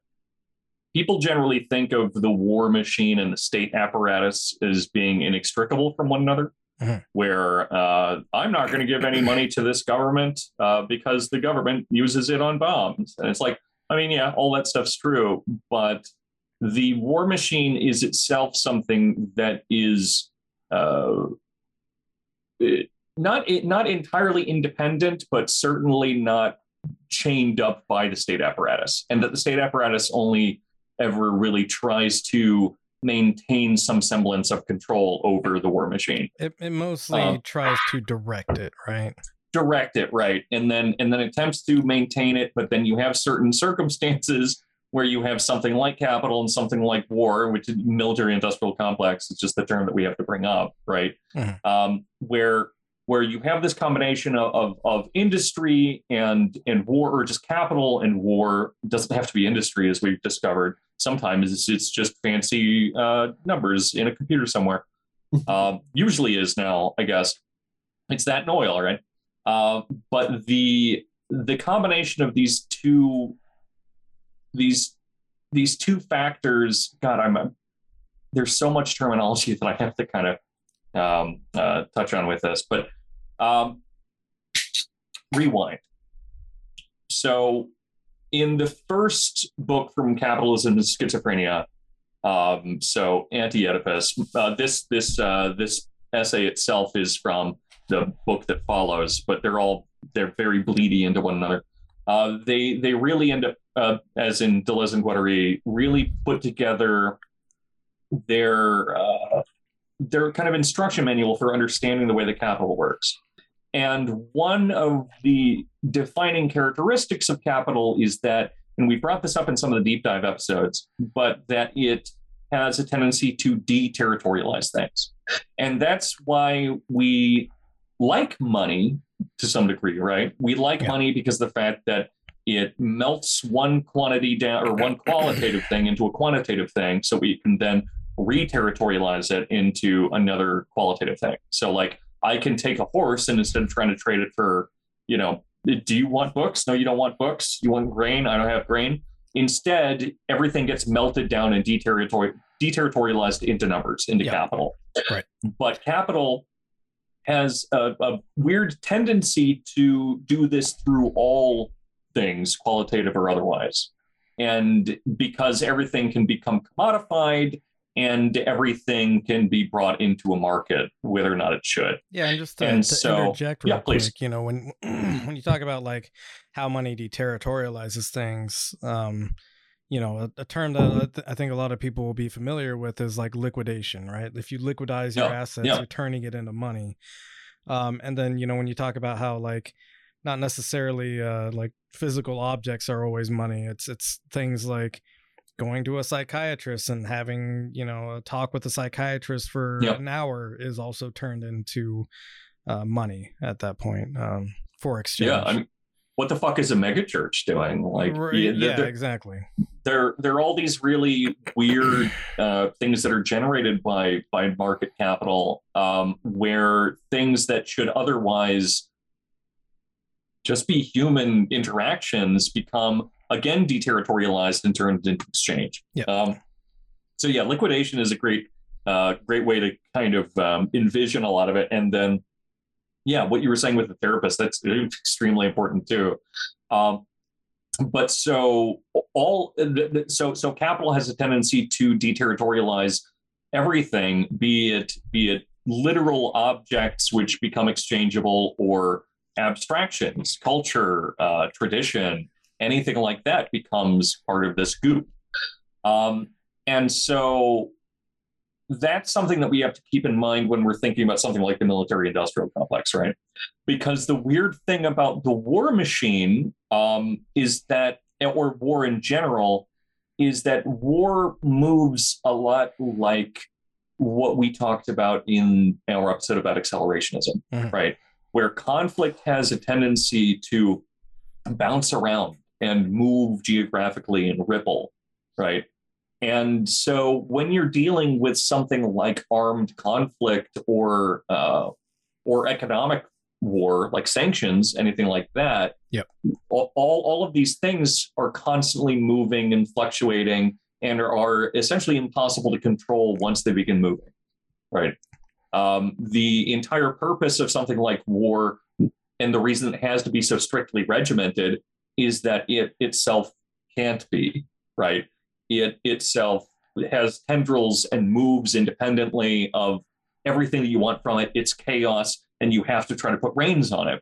people generally think of the war machine and the state apparatus as being inextricable from one another. Mhm. Where uh, I'm not going to give any money to this government uh, because the government uses it on bombs, and it's like, I mean, yeah, all that stuff's true, but the war machine is itself something that is uh, not not entirely independent, but certainly not chained up by the state apparatus, and that the state apparatus only ever really tries to maintain some semblance of control over the war machine It, it mostly Uh, tries to direct it, right? direct it right and then and then attempts to maintain it but then you have certain circumstances where you have something like capital and something like war which is military industrial complex is just the term that we have to bring up right Mhm. um, where where you have this combination of, of, of industry and and war, or just capital and war. It doesn't have to be industry, as we've discovered. Sometimes it's, it's just fancy uh, numbers in a computer somewhere. uh, usually is now, I guess. It's that and oil, right? Uh, but the the combination of these two these these two factors, God, I'm there's so much terminology that I have to kind of um, uh, touch on with this, but um, rewind. So, in the first book from Capitalism and Schizophrenia, um, so Anti-Oedipus, uh, this this uh, this essay itself is from the book that follows, but they're all they're very bleedy into one another. Uh, they they really end up, uh, as in Deleuze and Guattari, really put together their uh, their kind of instruction manual for understanding the way the capital works. And one of the defining characteristics of capital is that, and we brought this up in some of the deep dive episodes, but that it has a tendency to deterritorialize things. And that's why we like money to some degree, right? We like yeah. money because the fact that it melts one quantity down or one qualitative thing into a quantitative thing so we can then re-territorialize it into another qualitative thing. So like I can take a horse and instead of trying to trade it for, you know, do you want books? No, you don't want books. You want grain? I don't have grain. Instead, everything gets melted down and deterritori- deterritorialized into numbers, into yeah. capital. Right. But capital has a, a weird tendency to do this through all things, qualitative or otherwise. And because everything can become commodified and everything can be brought into a market, whether or not it should. Yeah, and just to, and to so, interject real yeah, quick, please. you know, when when you talk about like how money deterritorializes things, um, you know, a, a term that I think a lot of people will be familiar with is like liquidation, right? If you liquidize your yeah, assets, yeah. you're turning it into money. Um, and then you know when you talk about how like not necessarily uh, like physical objects are always money. It's it's things like going to a psychiatrist and having you know a talk with a psychiatrist for yep. an hour is also turned into uh, money at that point um, for exchange. Yeah, I mean, what the fuck is a megachurch doing? Like, right, yeah, yeah exactly. There, there are all these really weird uh, things that are generated by by market capital, um, where things that should otherwise just be human interactions become again deterritorialized and turned into exchange. Yeah. Um, so yeah, liquidation is a great uh, great way to kind of um, envision a lot of it, and then yeah, what you were saying with the therapist that's extremely important too. Um, but so all so so capital has a tendency to deterritorialize everything, be it be it literal objects which become exchangeable or abstractions, culture, uh, tradition, anything like that becomes part of this goop. Um, and so that's something that we have to keep in mind when we're thinking about something like the military industrial complex, right? Because the weird thing about the war machine um, is that, or war in general, is that war moves a lot like what we talked about in our episode about accelerationism, mm-hmm. right? Where conflict has a tendency to bounce around and move geographically and ripple, right? And so when you're dealing with something like armed conflict or uh, or economic war, like sanctions, anything like that, yep. all, all of these things are constantly moving and fluctuating and are, are essentially impossible to control once they begin moving, right? Um, the entire purpose of something like war and the reason it has to be so strictly regimented is that it itself can't be, right? It itself has tendrils and moves independently of everything that you want from it. It's chaos, and you have to try to put reins on it.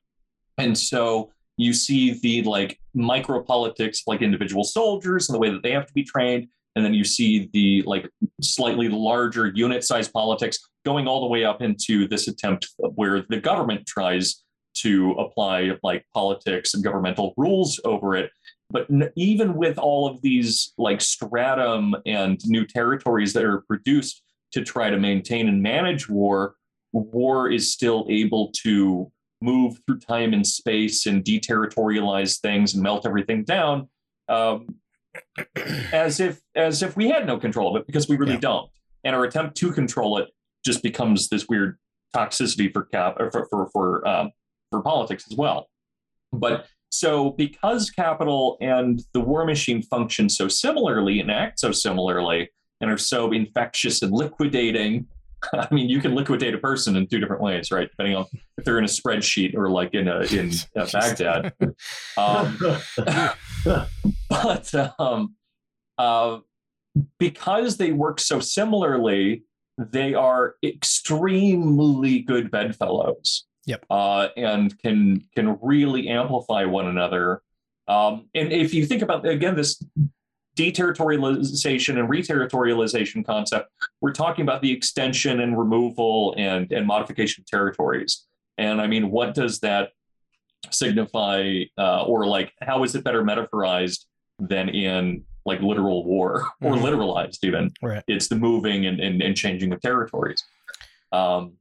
And so you see the like micro politics, like individual soldiers and the way that they have to be trained. And then you see the like slightly larger unit size politics going all the way up into this attempt where the government tries to apply like politics and governmental rules over it. But even with all of these like stratum and new territories that are produced to try to maintain and manage war, war is still able to move through time and space and deterritorialize things and melt everything down um, as if as if we had no control of it because we really Yeah. don't and our attempt to control it just becomes this weird toxicity for cap or for for for, um, for politics as well. But so because capital and the war machine function so similarly and act so similarly and are so infectious and liquidating i mean you can liquidate a person in two different ways right? Depending on if they're in a spreadsheet or like in a in uh, baghdad. Um, but um, uh, because they work so similarly, they are extremely good bedfellows. Yep. Uh, and can can really amplify one another. Um, and if you think about again this deterritorialization and reterritorialization concept, we're talking about the extension and removal and and modification of territories. And I mean, what does that signify, uh, or like how is it better metaphorized than in like literal war or Mhm. literalized even? Right. It's the moving and, and, and changing of territories. Um,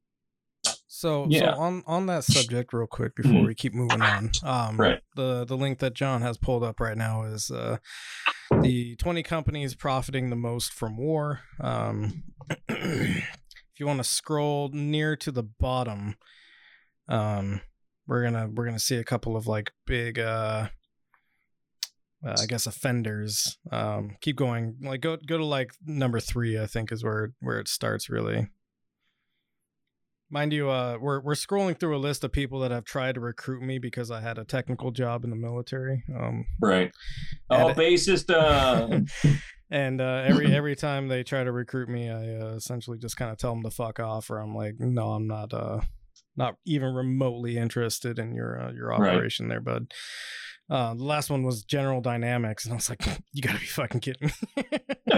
So, Yeah. so on on that subject, real quick before Mhm. we keep moving on, um, Right. the the link that John has pulled up right now is uh, the 20 companies profiting the most from war. Um, if you want to scroll near to the bottom, um, we're gonna we're gonna see a couple of like big, uh, uh, I guess offenders. Um, keep going, like go go to like number three. I think is where where it starts really. Mind you, uh, we're we're scrolling through a list of people that have tried to recruit me because I had a technical job in the military. Um, right. Oh, bassist. Uh, and uh, every every time they try to recruit me, I uh, essentially just kind of tell them to fuck off, or I'm like, no, I'm not, uh, not even remotely interested in your uh, your Right. operation there, bud. Uh, the last one was General Dynamics, and I was like, you gotta be fucking kidding me.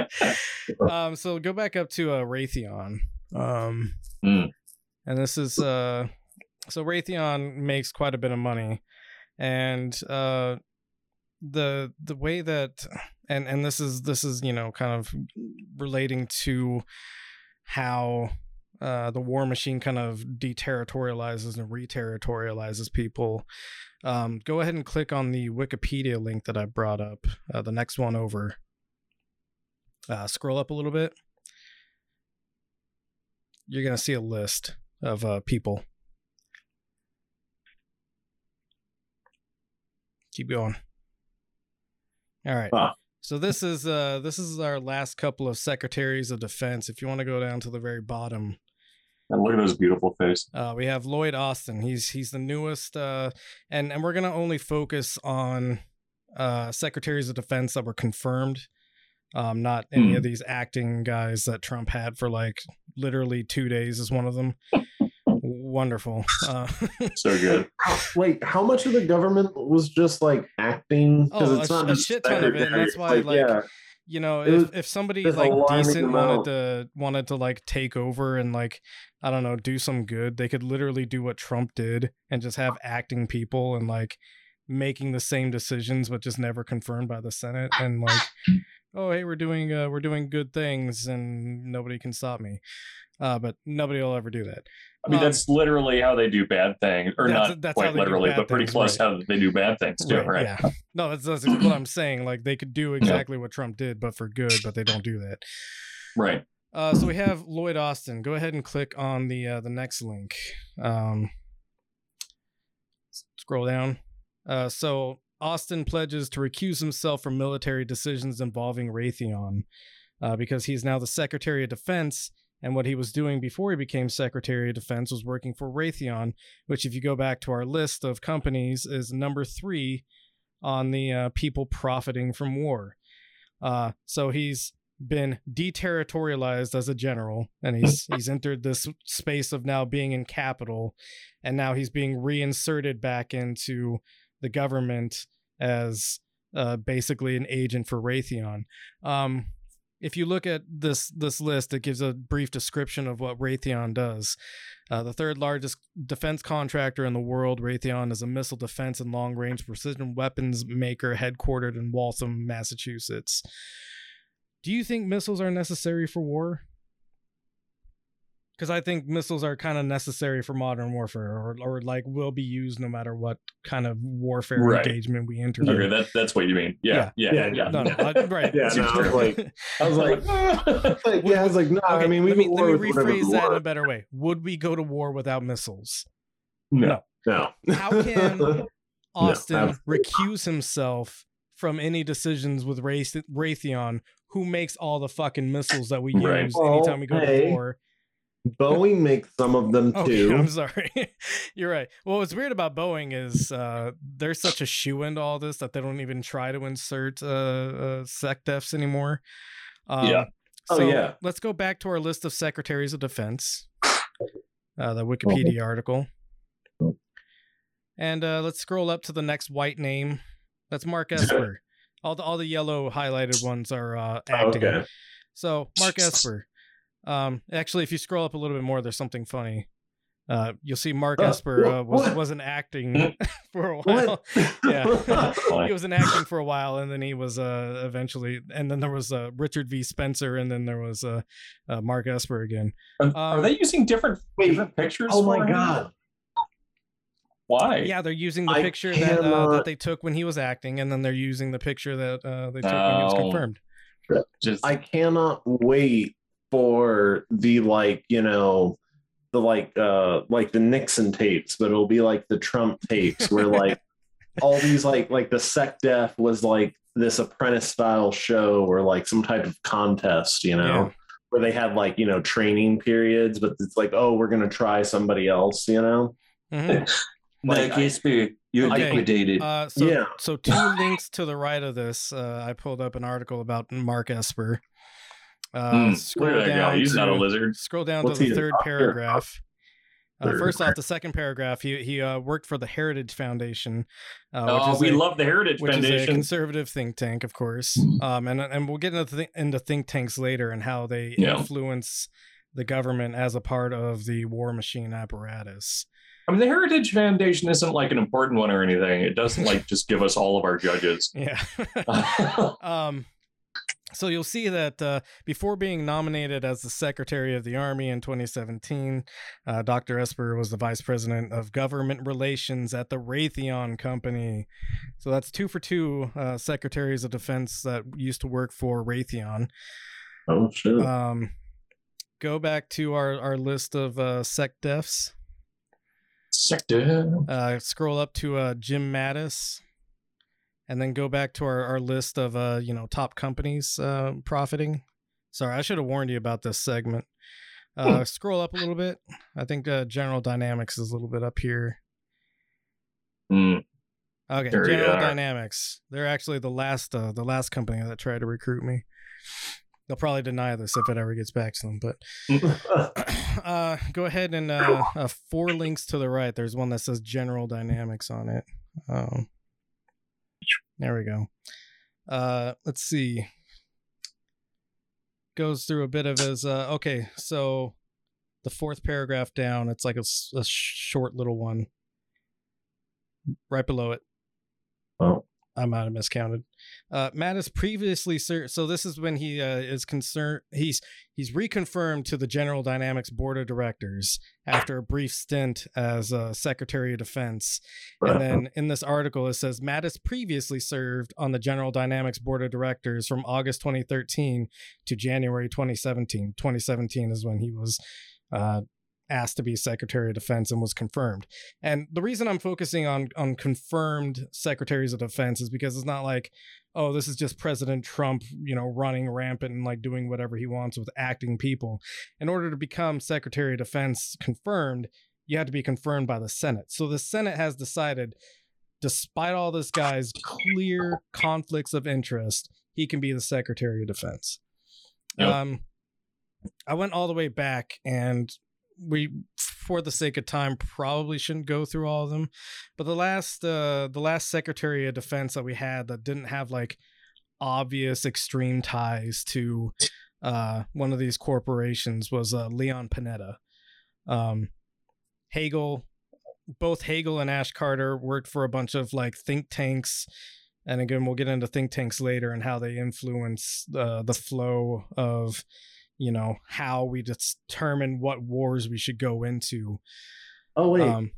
um, so go back up to uh, Raytheon. Um, Hmm. And this is uh, so Raytheon makes quite a bit of money, and uh, the the way that and and this is this is you know kind of relating to how uh, the war machine kind of deterritorializes and reterritorializes people. Um, go ahead and click on the Wikipedia link that I brought up. Uh, the next one over. Uh, scroll up a little bit. You're gonna see a list of uh, people. Keep going. All right. So this is uh this is our last couple of secretaries of defense. If you want to go down to the very bottom, and look at those beautiful face. uh, we have Lloyd Austin. He's he's the newest, uh, and and we're gonna only focus on uh, secretaries of defense that were confirmed, um, not any Hmm. of these acting guys that Trump had for like literally two days. Is one of them. Wonderful. Uh, So good. Wait, how much of the government was just like acting? Oh, it's a not a shit ton of it, and that's why, it's like, yeah, you know, if, was- if somebody like decent wanted to wanted to like take over and like I don't know do some good, they could literally do what Trump did and just have acting people and like making the same decisions but just never confirmed by the Senate and like oh hey we're doing uh, we're doing good things and nobody can stop me. Uh, but nobody will ever do that. I mean, Um, that's literally how they do bad things, or That's- not that's quite literally, but pretty things, close right. how they do bad things too, right? Yeah. No, that's, that's what I'm saying. Like they could do exactly what Trump did, but for good, but they don't do that. Right. Uh, so we have Lloyd Austin. Go ahead and click on the uh, the next link. Um, scroll down. Uh, so Austin pledges to recuse himself from military decisions involving Raytheon uh, because he's now the Secretary of Defense. And what he was doing before he became Secretary of Defense was working for Raytheon, which, if you go back to our list of companies, is number three on the uh, people profiting from war. Uh, so he's been deterritorialized as a general and he's he's entered this space of now being in capital and now he's being reinserted back into the government as uh, basically an agent for Raytheon. Um, if you look at this this list, it gives a brief description of what Raytheon does. Uh, the third largest defense contractor in the world, Raytheon is a missile defense and long range precision weapons maker headquartered in Waltham, Massachusetts. Do you think missiles are necessary for war? Because I think missiles are kind of necessary for modern warfare, or, or like will be used no matter what kind of warfare Right. engagement we enter. Okay, that, that's what you mean. Yeah, yeah, yeah. Yeah, No, no, I- right. Yeah, no, I was like, I was like, like, yeah, I was like, no, I mean, we let me, let me rephrase that in a better way. Would we go to war without missiles? no. No. How can Austin absolutely recuse himself from any decisions with Wraith- Raytheon, who makes all the fucking missiles that we use Well, anytime we go hey, to war? Boeing makes some of them Okay, too. I'm sorry. You're right. Well, what's weird about Boeing is uh, they're such a shoe into all this that they don't even try to insert uh, uh, SecDefs anymore. Um, Yeah. Oh, so yeah. let's go back to our list of secretaries of defense, uh, the Wikipedia article. And uh, let's scroll up to the next white name. That's Mark Esper. All the all the yellow highlighted ones are uh, acting. Okay. So Mark Esper. Um, actually, if you scroll up a little bit more, there's something funny. Uh, you'll see Mark Uh, Esper uh, was, wasn't acting for a while. Yeah. he was in acting for a while, and then he was uh eventually, and then there was uh Richard V. Spencer, and then there was uh, uh Mark Esper again. Are- Are Um, they using different Wait. different pictures? oh for my him? god. Why? Yeah, they're using the I picture that uh, that they took when he was acting, and then they're using the picture that uh, they took when he was Oh. confirmed. Just I cannot wait for the like, you know, the like uh like the Nixon tapes, but it'll be like the Trump tapes where like all these like like the SecDef was like this apprentice style show or like some type of contest, you know, Yeah. where they had like, you know, training periods, but it's like, oh, we're gonna try somebody else, you know? Mhm. Like, I- you're Okay. liquidated. Uh, so, Yeah. so two links to the right of this, uh, I pulled up an article about Mark Esper. Uh, Hmm, scroll Look at that guy. down He's not a to- lizard. Scroll down What's to the third doctor? paragraph. Uh, first off, the second paragraph, he he uh, worked for the Heritage Foundation, uh, which Oh, is we a, love the Heritage which is a conservative think tank, of course. Um, and and we'll get into th- into think tanks later and how they Yeah. influence the government as a part of the war machine apparatus. I mean, the Heritage Foundation isn't like an important one or anything. It doesn't like just give us all of our judges. Yeah. um, so you'll see that uh, before being nominated as the Secretary of the Army in 2017, uh, Dr. Esper was the Vice President of Government Relations at the Raytheon Company. So that's two for two uh, Secretaries of Defense that used to work for Raytheon. Oh shit. Um, go back to our, our list of uh, SecDefs. Sector. Uh, scroll up to uh, Jim Mattis, and then go back to our, our list of uh, you know top companies uh, profiting. Sorry, I should have warned you about this segment. Uh, scroll up a little bit. I think uh, General Dynamics is a little bit up here. Hmm. Okay, There General. Dynamics. They're actually the last uh, the last company that tried to recruit me. They'll probably deny this if it ever gets back to them, but uh, go ahead and uh, uh, four links to the right. There's one that says General Dynamics on it. Um, there we go. Uh, let's see. Goes through a bit of his. Uh, okay, so the fourth paragraph down. It's like a short little one. Right below it. oh. I might have miscounted. Uh, Mattis previously served, so this is when he uh, is concerned. He's he's reconfirmed to the General Dynamics Board of Directors after a brief stint as uh, Secretary of Defense. And then in this article, it says Mattis previously served on the General Dynamics Board of Directors from August 2013 to January 2017. 2017 is when he was uh, asked to be Secretary of Defense and was confirmed. And the reason I'm focusing on on confirmed secretaries of defense is because it's not like, oh, this is just President Trump, you know, running rampant and like doing whatever he wants with acting people. In order to become Secretary of Defense confirmed, you have to be confirmed by the Senate. So the Senate has decided, despite all this guy's clear conflicts of interest, he can be the Secretary of Defense. Yep. Um, I went all the way back and we for the sake of time probably shouldn't go through all of them but the last uh the last secretary of defense that we had that didn't have like obvious extreme ties to uh one of these corporations was uh leon panetta. Um hagel both hagel and ash carter worked for a bunch of like think tanks and again we'll get into think tanks later and how they influence uh, the flow of you know how we determine what wars we should go into. Oh wait, Um,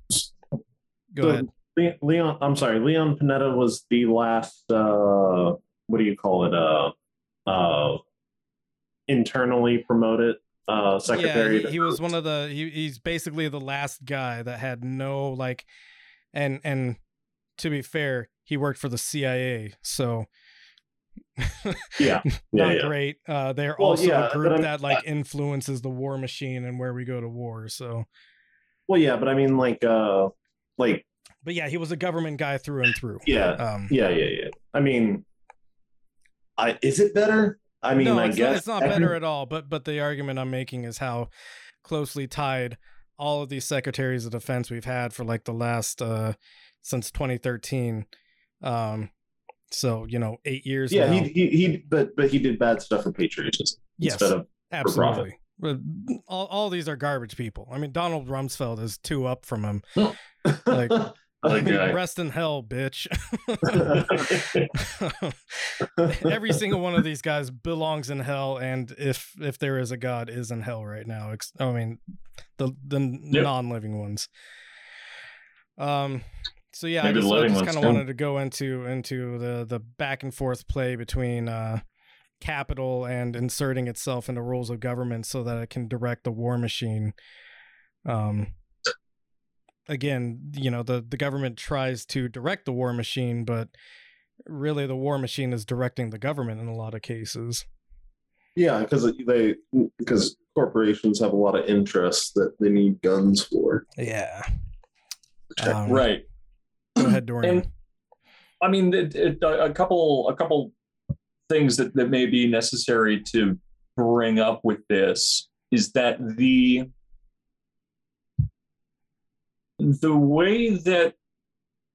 go So, ahead. Le- Leon. I'm sorry, Leon Panetta was the last. uh What do you call it? Uh, uh, internally promoted uh secretary. Yeah, he, he was one of the. He, he's basically the last guy that had no like, and and to be fair, he worked for the CIA, so Yeah, yeah, not yeah. great. Uh, they're Well, also yeah, a group that like influences the war machine and where we go to war. So, Well, yeah, but I mean, like, uh, like, but yeah, he was a government guy through and through. yeah, Um, yeah, yeah, yeah. I mean, I is it better? I mean, no, I it's guess not, it's not better at all. But but the argument I'm making is how closely tied all of these secretaries of defense we've had for like the last uh since 2013. Um, so you know, eight years. Yeah, he, he he but but he did bad stuff for patriotism yes, instead of absolutely. But All, all these are garbage people. I mean, Donald Rumsfeld is two up from him. Like, That guy. Rest in hell, bitch. Every single one of these guys belongs in hell, and if if there is a god, is in hell right now. I mean, the the Yep. non-living ones. Um. So yeah, Maybe I just, I just kind of wanted to go into into the the back and forth play between uh, capital and inserting itself into roles of government so that it can direct the war machine. Um. Again, you know the the government tries to direct the war machine, but really the war machine is directing the government in a lot of cases. yeah, because they because corporations have a lot of interests that they need guns for. Yeah. Um, right. Go ahead, Dorian. And I mean, it, it, a a couple, a couple things that, that may be necessary to bring up with this is that the the way that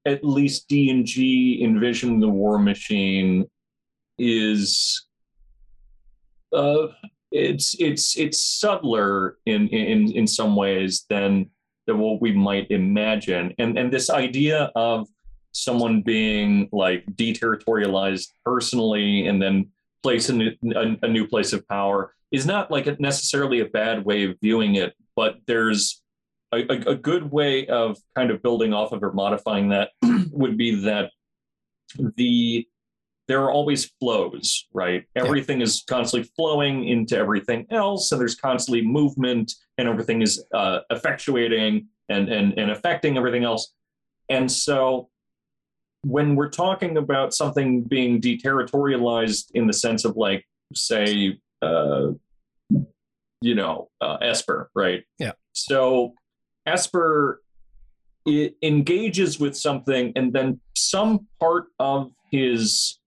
at least D and G envision the war machine is uh it's it's it's subtler in in in some ways than than what we might imagine. And and this idea of someone being like deterritorialized personally and then placed in a, a new place of power is not like necessarily a bad way of viewing it but there's a, a, a good way of kind of building off of or modifying that would be that the there are always flows, right? Everything is constantly flowing into everything else, and there's constantly movement, and everything is uh, effectuating and, and and affecting everything else. And so, when we're talking about something being deterritorialized in the sense of like, say, uh, you know, uh, Esper, right? Yeah. So Esper it engages with something, and then some part of his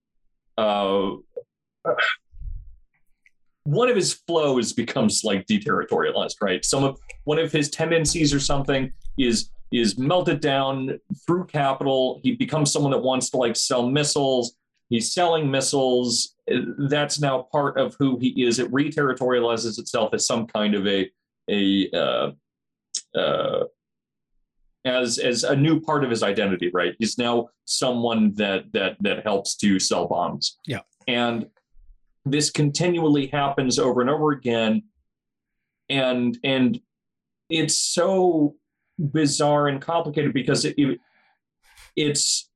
uh, one of his flows becomes like deterritorialized, right? Some of one of his tendencies or something is is melted down through capital. He becomes someone that wants to like sell missiles. He's selling missiles. That's now part of who he is. It reterritorializes itself as some kind of a a uh, uh, as as a new part of his identity, right? He's now someone that that that helps to sell bombs. Yeah. And this continually happens over and over again. And and it's so bizarre and complicated because it, it it's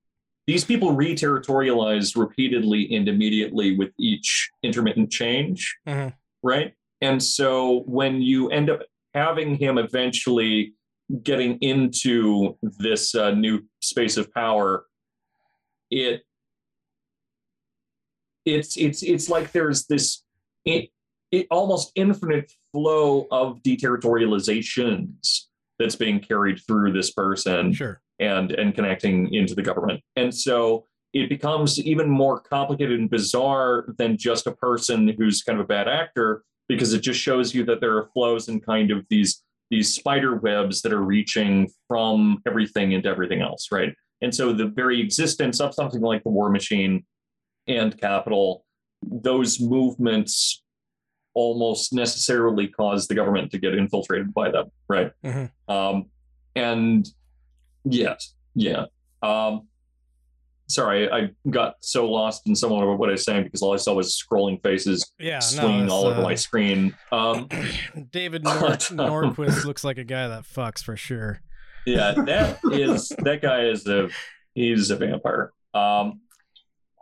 these people reterritorialize repeatedly and immediately with each intermittent change, Mhm. right? And so when you end up having him eventually getting into this uh, new space of power, it it's it's it's like there's this it, it almost infinite flow of deterritorializations that's being carried through this person Sure. and and connecting into the government. And so it becomes even more complicated and bizarre than just a person who's kind of a bad actor because it just shows you that there are flows and kind of these these spider webs that are reaching from everything into everything else, right? And so the very existence of something like the war machine and capital, those movements almost necessarily cause the government to get infiltrated by them, right? Mhm. Um, and yes, yeah. Um, sorry, I got so lost in some of what I was saying because all I saw was scrolling faces Yeah, swinging no, all over uh, my screen. Um, David Nor- Norquist looks like a guy that fucks for sure. yeah, that is that guy is a he's a vampire. Um,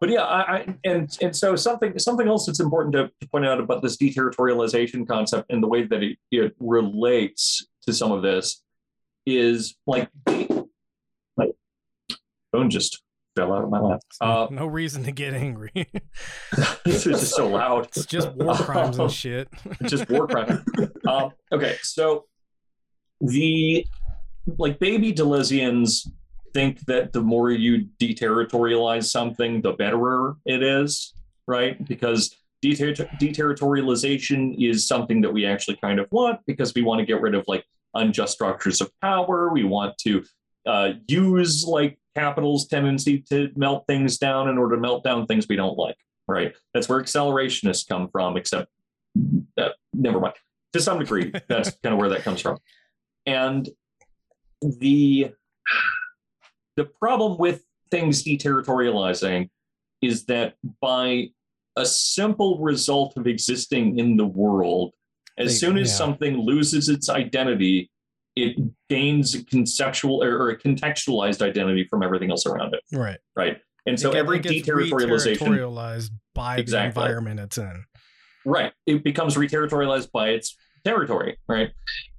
but yeah, I, I and and so something something else that's important to, to point out about this deterritorialization concept and the way that it, it relates to some of this is like like phone just fell out of my lap. Uh, no reason to get angry. this is just so loud. it's just war crimes and shit. just war crimes. um, okay, so the like baby Deleuzians think that the more you deterritorialize something, the betterer it is, right? Because deter- deterritorialization is something that we actually kind of want because we want to get rid of like unjust structures of power. We want to uh, use like capital's tendency to melt things down in order to melt down things we don't like, right? That's where accelerationists come from, except uh, never mind. To some degree, that's kind of where that comes from. And the the problem with things deterritorializing is that by a simple result of existing in the world, as They- soon as yeah. something loses its identity, it gains a conceptual or, or a contextualized identity from everything else around it, Right. right? And so It every it deterritorialization, by Exactly. the environment it's in. right it becomes reterritorialized by its territory right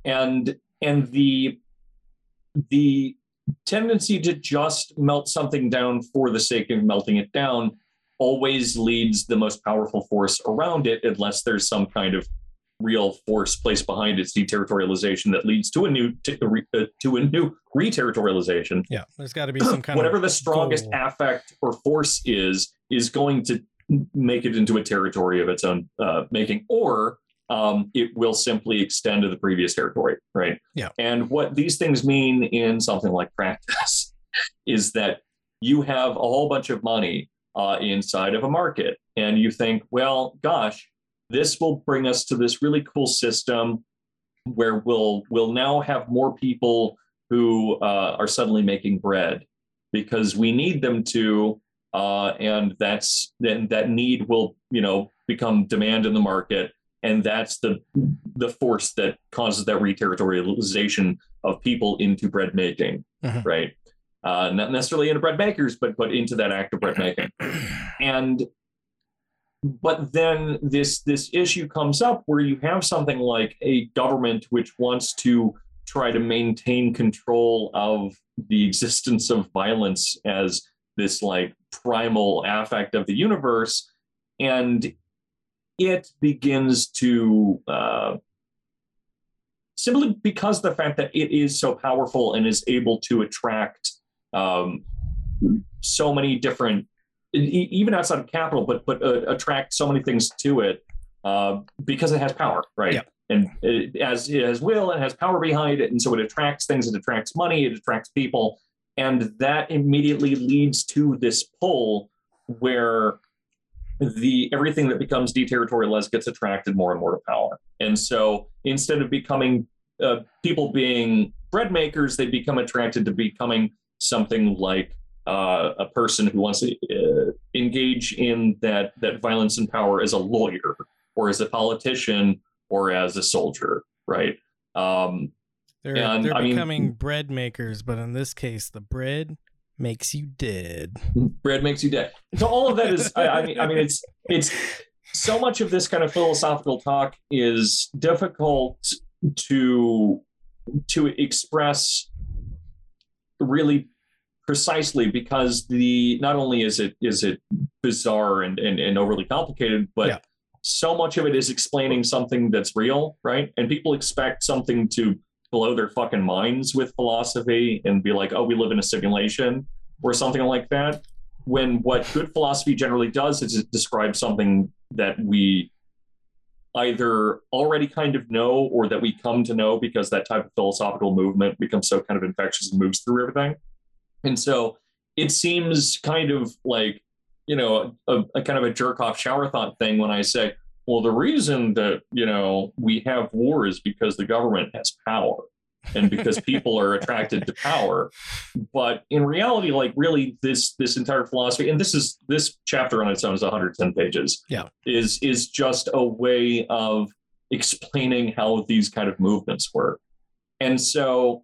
and and the the tendency to just melt something down for the sake of melting it down always leads the most powerful force around it unless there's some kind of real force placed behind its deterritorialization that leads to a new to, uh, to a new reterritorialization Yeah. There's got to be some kind whatever of whatever the strongest goal. affect or force is is going to make it into a territory of its own uh, making or um, it will simply extend to the previous territory right Yeah. and what these things mean in something like practice is that you have a whole bunch of money uh, inside of a market and you think well gosh this will bring us to this really cool system where we'll we'll now have more people who uh, are suddenly making bread because we need them to uh, and that's then that need will you know become demand in the market. And that's the the force that causes that reterritorialization of people into bread making Mhm. right? Uh, not necessarily into bread makers but but into that act of bread making. And but then this this issue comes up where you have something like a government which wants to try to maintain control of the existence of violence as this like primal affect of the universe and it begins to uh, simply because the fact that it is so powerful and is able to attract um, so many different even outside of capital but but uh, attract so many things to it uh, because it has power right Yeah. and it, as it has will and has power behind it and so it attracts things it attracts money it attracts people and that immediately leads to this pull where the everything that becomes deterritorialized gets attracted more and more to power and so instead of becoming uh, people being bread makers they become attracted to becoming something like uh, a person who wants to uh, engage in that that violence and power as a lawyer or as a politician or as a soldier right um, They're, And, they're I mean- becoming bread makers, but in this case, the bread makes you dead. bread makes you dead. So all of that is, I, I mean, I mean, it's it's so much of this kind of philosophical talk is difficult to to express really precisely because the not only is it is it bizarre and and, and overly complicated, but Yeah. so much of it is explaining something that's real, right? And people expect something to blow their fucking minds with philosophy and be like, oh, we live in a simulation or something like that. When what good philosophy generally does is it describes something that we either already kind of know or that we come to know because that type of philosophical movement becomes so kind of infectious and moves through everything. And so it seems kind of like, you know, a, a kind of a jerk off shower thought thing when I say, well, the reason that, you know, we have war is because the government has power. and because people are attracted to power. But in reality, like really, this this entire philosophy, and this is this chapter on its own is 110 pages. Yeah. is is just a way of explaining how these kind of movements work, and so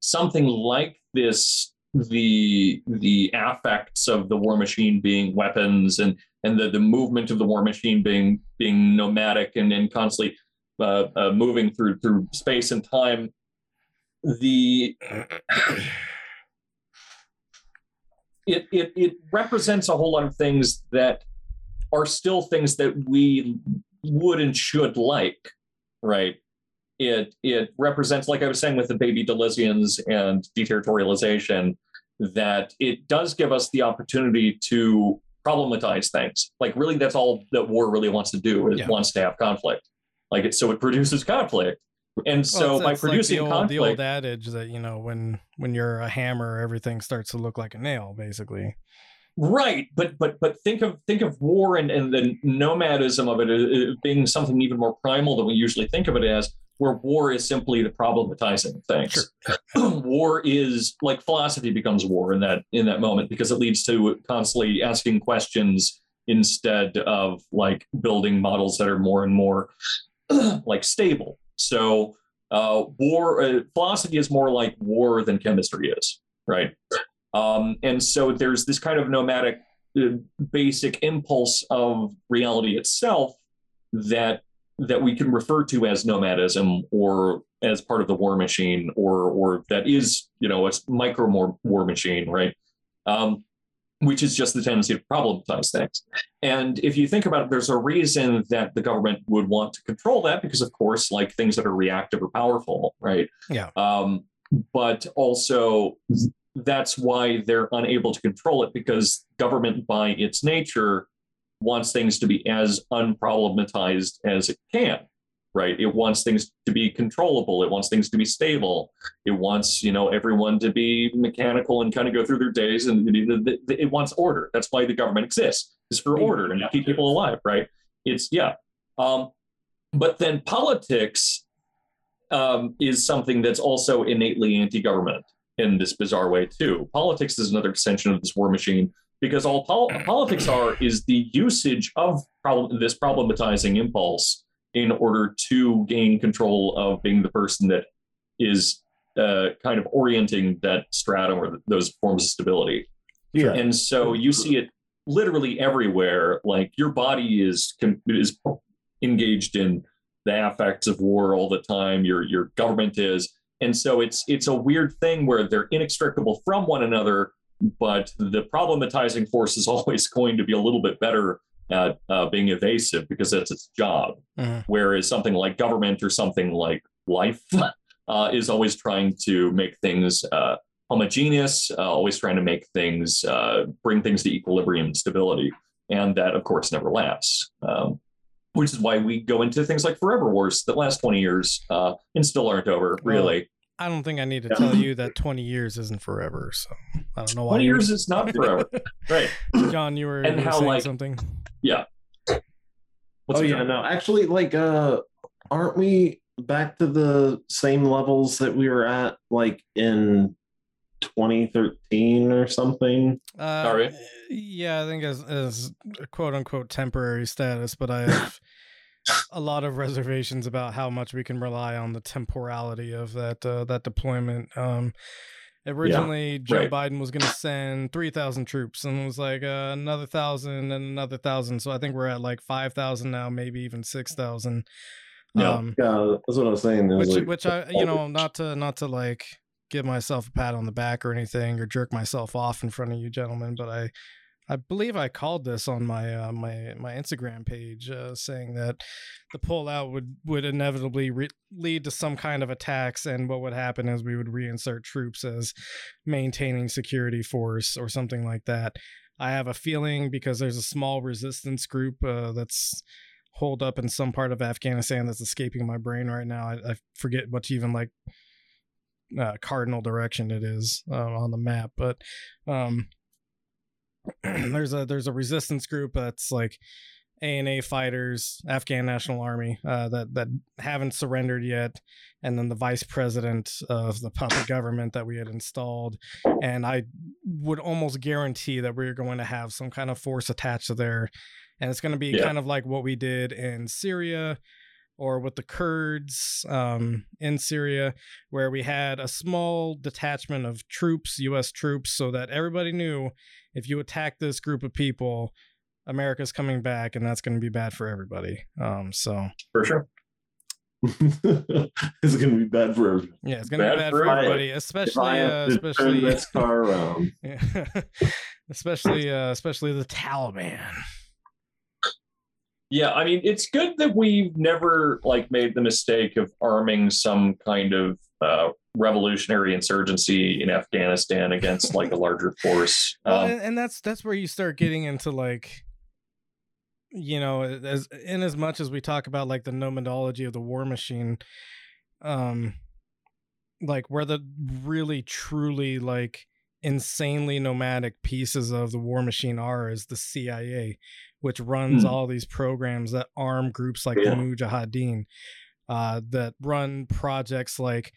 something like this the the affects of the war machine being weapons and and the, the movement of the war machine being being nomadic and, and constantly uh, uh, moving through through space and time the it, it it represents a whole lot of things that are still things that we would and should like right? It it represents like i was saying with the baby Deleuzians and deterritorialization that it does give us the opportunity to problematize things like really that's all that war really wants to do it Yeah. wants to have conflict like it so it produces conflict and Well, so it's- by it's like producing the old, conflict the old adage that you know when when you're a hammer, everything starts to look like a nail, basically. Right, but but but think of think of war and, and the nomadism of it uh, uh, being something even more primal than we usually think of it as, where war is simply the problematizing things. war is like philosophy becomes war in that in that moment because it leads to constantly asking questions instead of like building models that are more and more like stable. So uh, war uh, philosophy is more like war than chemistry is, right? Um, and so there's this kind of nomadic uh, basic impulse of reality itself that that we can refer to as nomadism or as part of the war machine or or that is you know a micro war, war machine right? Um, which is just the tendency to problematize things. And if you think about it there's a reason that the government would want to control that because of course like things that are reactive are powerful right? Yeah. um, but also that's why they're unable to control it because government by its nature wants things to be as unproblematized as it can right? It wants things to be controllable. It wants things to be stable. It wants you know everyone to be mechanical and kind of go through their days and it, wants order. That's why the government exists is for order and to keep people alive right? It's yeah um, but then politics um, is something that's also innately anti-government in this bizarre way too. Politics is another extension of this war machine because all pol- politics are is the usage of problem- this problematizing impulse in order to gain control of being the person that is uh, kind of orienting that stratum or th- those forms of stability. Yeah. And so you see it literally everywhere. Like your body is is engaged in the affects of war all the time. Your your government is, and so it's it's a weird thing where they're inextricable from one another. But the problematizing force is always going to be a little bit better at uh, being evasive because that's its job. Mhm. Whereas something like government or something like life uh, is always trying to make things uh, homogeneous, uh, always trying to make things uh, bring things to equilibrium and stability, and that of course never lasts. Um, which is why we go into things like forever wars that last 20 years uh, and still aren't over, really. I don't think I need to Yeah. tell you that 20 years isn't forever. So I don't know why. 20 years is not forever. right. John, you were, And you were how, saying like- something. Yeah. What's oh it, yeah, John? no. Actually, like, uh, aren't we back to the same levels that we were at, like in 2013 or something? Uh, Are we? Yeah, I think as as quote unquote temporary status, but I have a lot of reservations about how much we can rely on the temporality of that uh, that deployment. Um, originally, Joe right. Biden was going to send three thousand troops, and it was like uh, another thousand and another thousand. So I think we're at like five thousand now, maybe even six thousand. Yeah. Um, Yeah, that's what I was saying. Was which like- which I you know not to not to like give myself a pat on the back or anything or jerk myself off in front of you gentlemen, but I I believe I called this on my uh, my my Instagram page, uh, saying that the pullout would would inevitably re- lead to some kind of attacks, and what would happen is we would reinsert troops as maintaining security force or something like that. I have a feeling because there's a small resistance group uh, that's holed up in some part of Afghanistan that's escaping my brain right now. I, I forget what even like uh, cardinal direction it is uh, on the map, but um, there's a there's a resistance group that's like ANA fighters, Afghan National Army, uh, that that haven't surrendered yet, and then the vice president of the puppet government that we had installed, and I would almost guarantee that we're going to have some kind of force attached to there, and it's going to be Yeah. kind of like what we did in Syria. Or with the Kurds um, in Syria, where we had a small detachment of troops, U.S. troops, so that everybody knew if you attack this group of people, America's coming back, and that's going to be bad for everybody. Um, so For sure. it's gonna be bad for everyone. yeah, it's going to be Bad for everybody. everybody, If especially uh, turn especially this car around. yeah. especially uh, especially the Taliban. Yeah, I mean, it's good that we've never like made the mistake of arming some kind of uh, revolutionary insurgency in Afghanistan against like a larger force. Well, Um, and, and that's that's where you start getting into like you know as in as much as we talk about like the nomadology of the war machine um like where the really truly like insanely nomadic pieces of the war machine are is the CIA which runs Hmm. all these programs that arm groups like Yeah. the Mujahideen uh that run projects like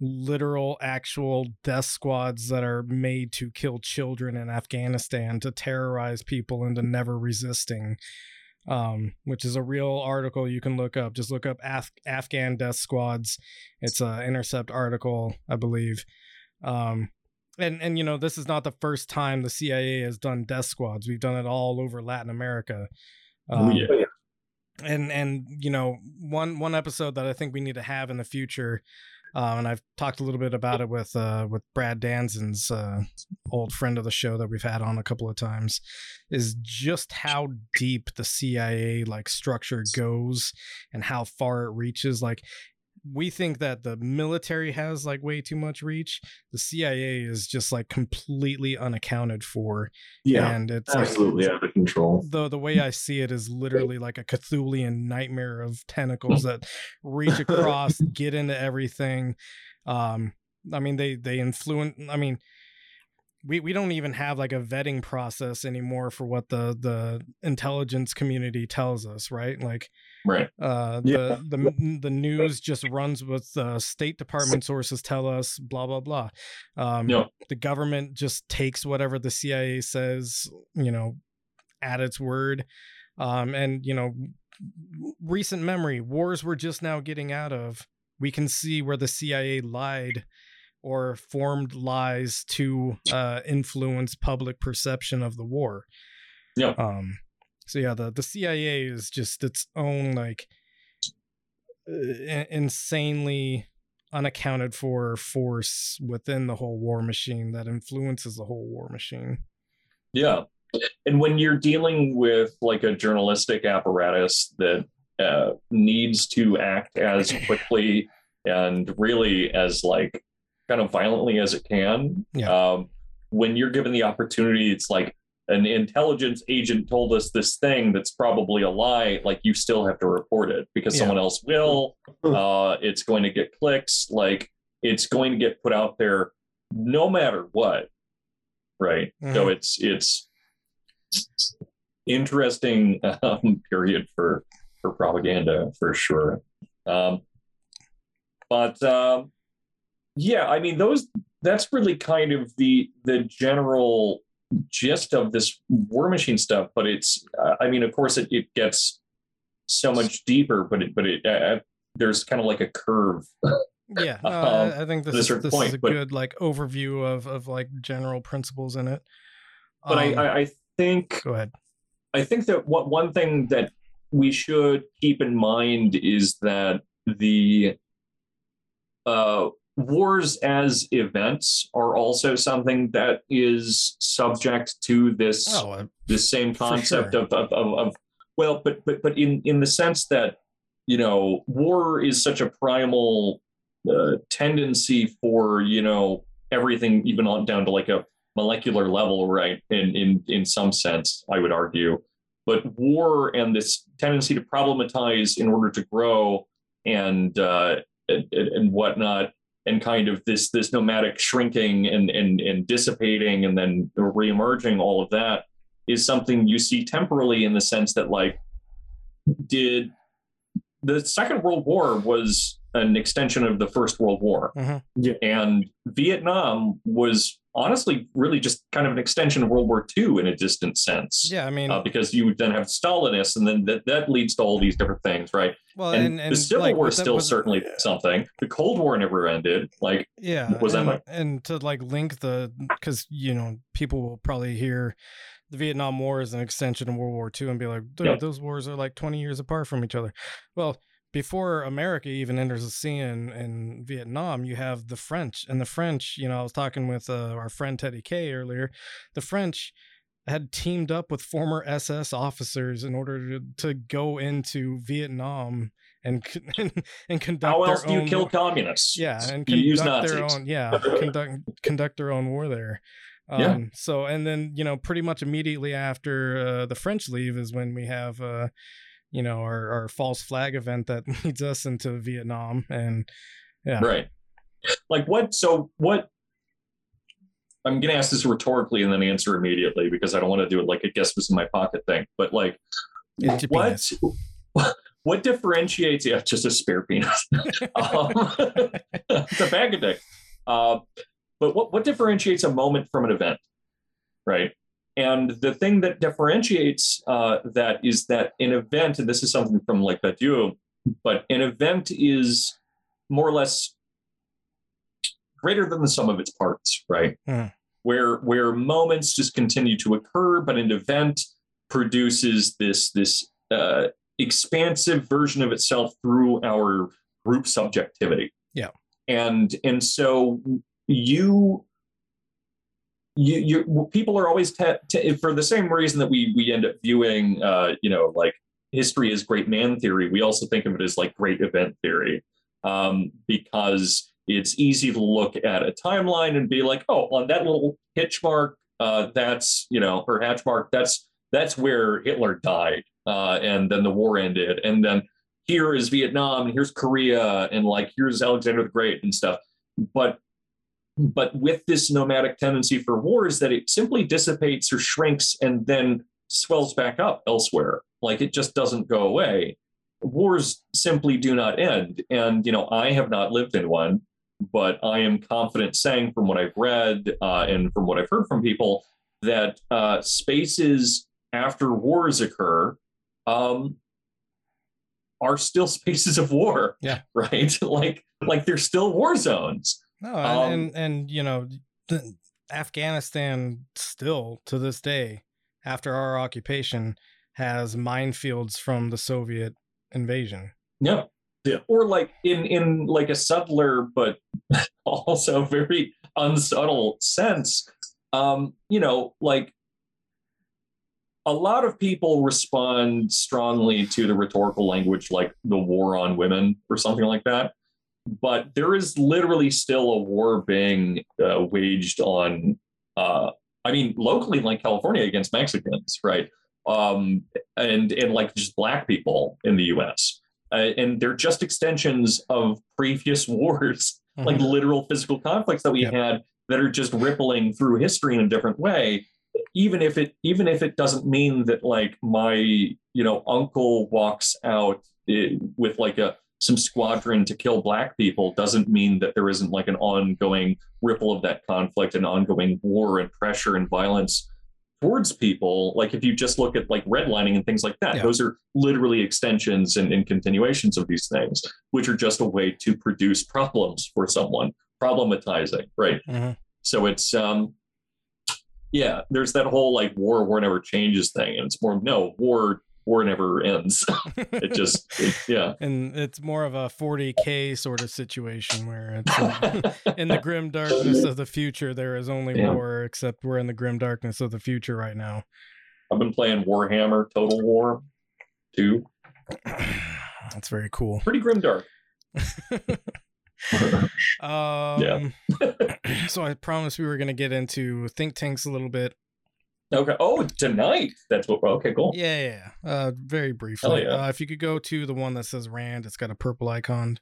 literal actual death squads that are made to kill children in Afghanistan to terrorize people into never resisting um which is a real article you can look up just look up Af- Afghan death squads it's an intercept article I believe um and and you know this is not the first time the CIA has done death squads we've done it all over Latin America Oh, um, yeah. and and you know one one episode that I think we need to have in the future, um, and I've talked a little bit about it with uh, with Brad Danzen's uh, old friend of the show that we've had on a couple of times, is just how deep the CIA like structure goes and how far it reaches. Like we think that the military has like way too much reach. The CIA is just like completely unaccounted for, Yeah, and it's like, absolutely out of control. the the way I see it is literally like a Cthulian nightmare of tentacles that reach across, get into everything. Um, I mean, they they influence. I mean, we we don't even have like a vetting process anymore for what the the intelligence community tells us, right? Like, right. uh, Yeah. the the the news just runs with uh, State Department sources tell us blah blah blah. Um. The government just takes whatever the CIA says, you know, at its word. Um, and you know, recent memory wars we're just now getting out of. We can see where the CIA lied or formed lies to uh, influence public perception of the war. Yeah. Um, so yeah, the the CIA is just its own like uh, insanely unaccounted for force within the whole war machine that influences the whole war machine. Yeah. And when you're dealing with like a journalistic apparatus that uh, needs to act as quickly and really as like kind of violently as it can, Yeah. um, when you're given the opportunity, it's like an intelligence agent told us this thing that's probably a lie. Like you still have to report it because Yeah. someone else will. Uh, it's going to get clicks. Like it's going to get put out there no matter what. Right. So Mhm. it's it's interesting um, period for for propaganda for sure. Um, but um, yeah, I mean those that's really kind of the the general gist of this war machine stuff. But it's uh, I mean of course it, it gets so much deeper, but it but it uh, there's kind of like a curve. Yeah, no, Um, I, think this, is, this point, is a but- good like overview of of like general principles in it. But Um, I, I I think go ahead. I think that what one thing that we should keep in mind is that the uh, wars as events are also something that is subject to this Oh, uh, this same concept sure. of, of, of, of well, but but but in in the sense that you know war is such a primal uh, tendency for you know everything even on down to like a molecular level, right? In in in some sense, I would argue. But war and this tendency to problematize in order to grow and uh, and, and whatnot, and kind of this this nomadic shrinking and and and dissipating and then reemerging, all of that is something you see temporally in the sense that like did the Second World War was an extension of the First World War, Mhm. Yeah. and Vietnam was honestly really just kind of an extension of World War II in a distant sense. Yeah, I mean, Uh, because you would then have Stalinists, and then that, that leads to all these different things, right? well, and, and, and the Civil like, War is still with- certainly something. The Cold War never ended. Like, Yeah, was that and, and to like link the because you know people will probably hear the Vietnam War as an extension of World War II and be like, Yeah. those wars are like twenty years apart from each other. Well, before America even enters the scene in, Vietnam, you have the French, and the French. You know, I was talking with uh, our friend Teddy K earlier. The French had teamed up with former SS officers in order to, to go into Vietnam and and, and conduct how their else do you kill war- communists? yeah, and you conduct Nazis. their own yeah conduct conduct their own war there. Um, Yeah. So and then you know pretty much immediately after uh, the French leave is when we have uh, you know our, our false flag event that leads us into Vietnam and yeah Right. Like what? So what? I'm gonna ask this rhetorically and then answer immediately because I don't want to do it like a guess was in my pocket thing. But like, It's what? penis. What differentiates? Yeah, just a spare penis. um, it's a bag of dick. Uh, but what what differentiates a moment from an event, right? And the thing that differentiates uh, that is that an event, and this is something from like Badiou, but an event is more or less greater than the sum of its parts, right? Hmm. Where where moments just continue to occur, but an event produces this this uh, expansive version of itself through our group subjectivity. Yeah. and and so you. You, you, people are always te- te- for the same reason that we we end up viewing, uh, you know, like history as great man theory. We also think of it as like great event theory, um, because it's easy to look at a timeline and be like, oh, on that little hitch mark, uh, that's you know, or hatch mark, that's that's where Hitler died, uh, and then the war ended, and then here is Vietnam, and here's Korea, and like here's Alexander the Great and stuff. But but with this nomadic tendency for wars, that it simply dissipates or shrinks and then swells back up elsewhere. Like it just doesn't go away. Wars simply do not end, and you know I have not lived in one but I am confident saying from what I've read uh, and from what I've heard from people that uh, spaces after wars occur um, are still spaces of war. Yeah. Right. like like they're still war zones. No, Um, and, and you know, Afghanistan still to this day, after our occupation, has minefields from the Soviet invasion. Yeah. Yeah. Or like in in like a subtler but also very unsubtle sense. Um, you know, like a lot of people respond strongly to the rhetorical language like the war on women or something like that. But there is literally still a war being uh, waged on, uh, I mean, locally, like California, against Mexicans, right? Um, and and like just black people in the U.S. Uh, and they're just extensions of previous wars, like literal physical conflicts that we Yep. had that are just rippling through history in a different way even if it even if it doesn't mean that like my you know uncle walks out eh, with like a some squadron to kill black people doesn't mean that there isn't like an ongoing ripple of that conflict and ongoing war and pressure and violence towards people like if you just look at like redlining and things like that Yeah. those are literally extensions and, and continuations of these things which are just a way to produce problems for someone problematizing right Mhm. so it's um yeah, there's that whole like war war never changes thing, and it's more no war war never ends. it just it- yeah. and it's more of a 40k sort of situation where it's uh, in the grim darkness of the future there is only Yeah. war except we're in the grim darkness of the future right now I've been playing Warhammer Total War two. that's very cool Pretty grim dark. um so i promised we were going to get into think tanks a little bit Okay. Oh, tonight. That's what. Okay, cool. yeah yeah, yeah. uh very briefly yeah. uh, if you could go to the one that says rand it's got a purple icon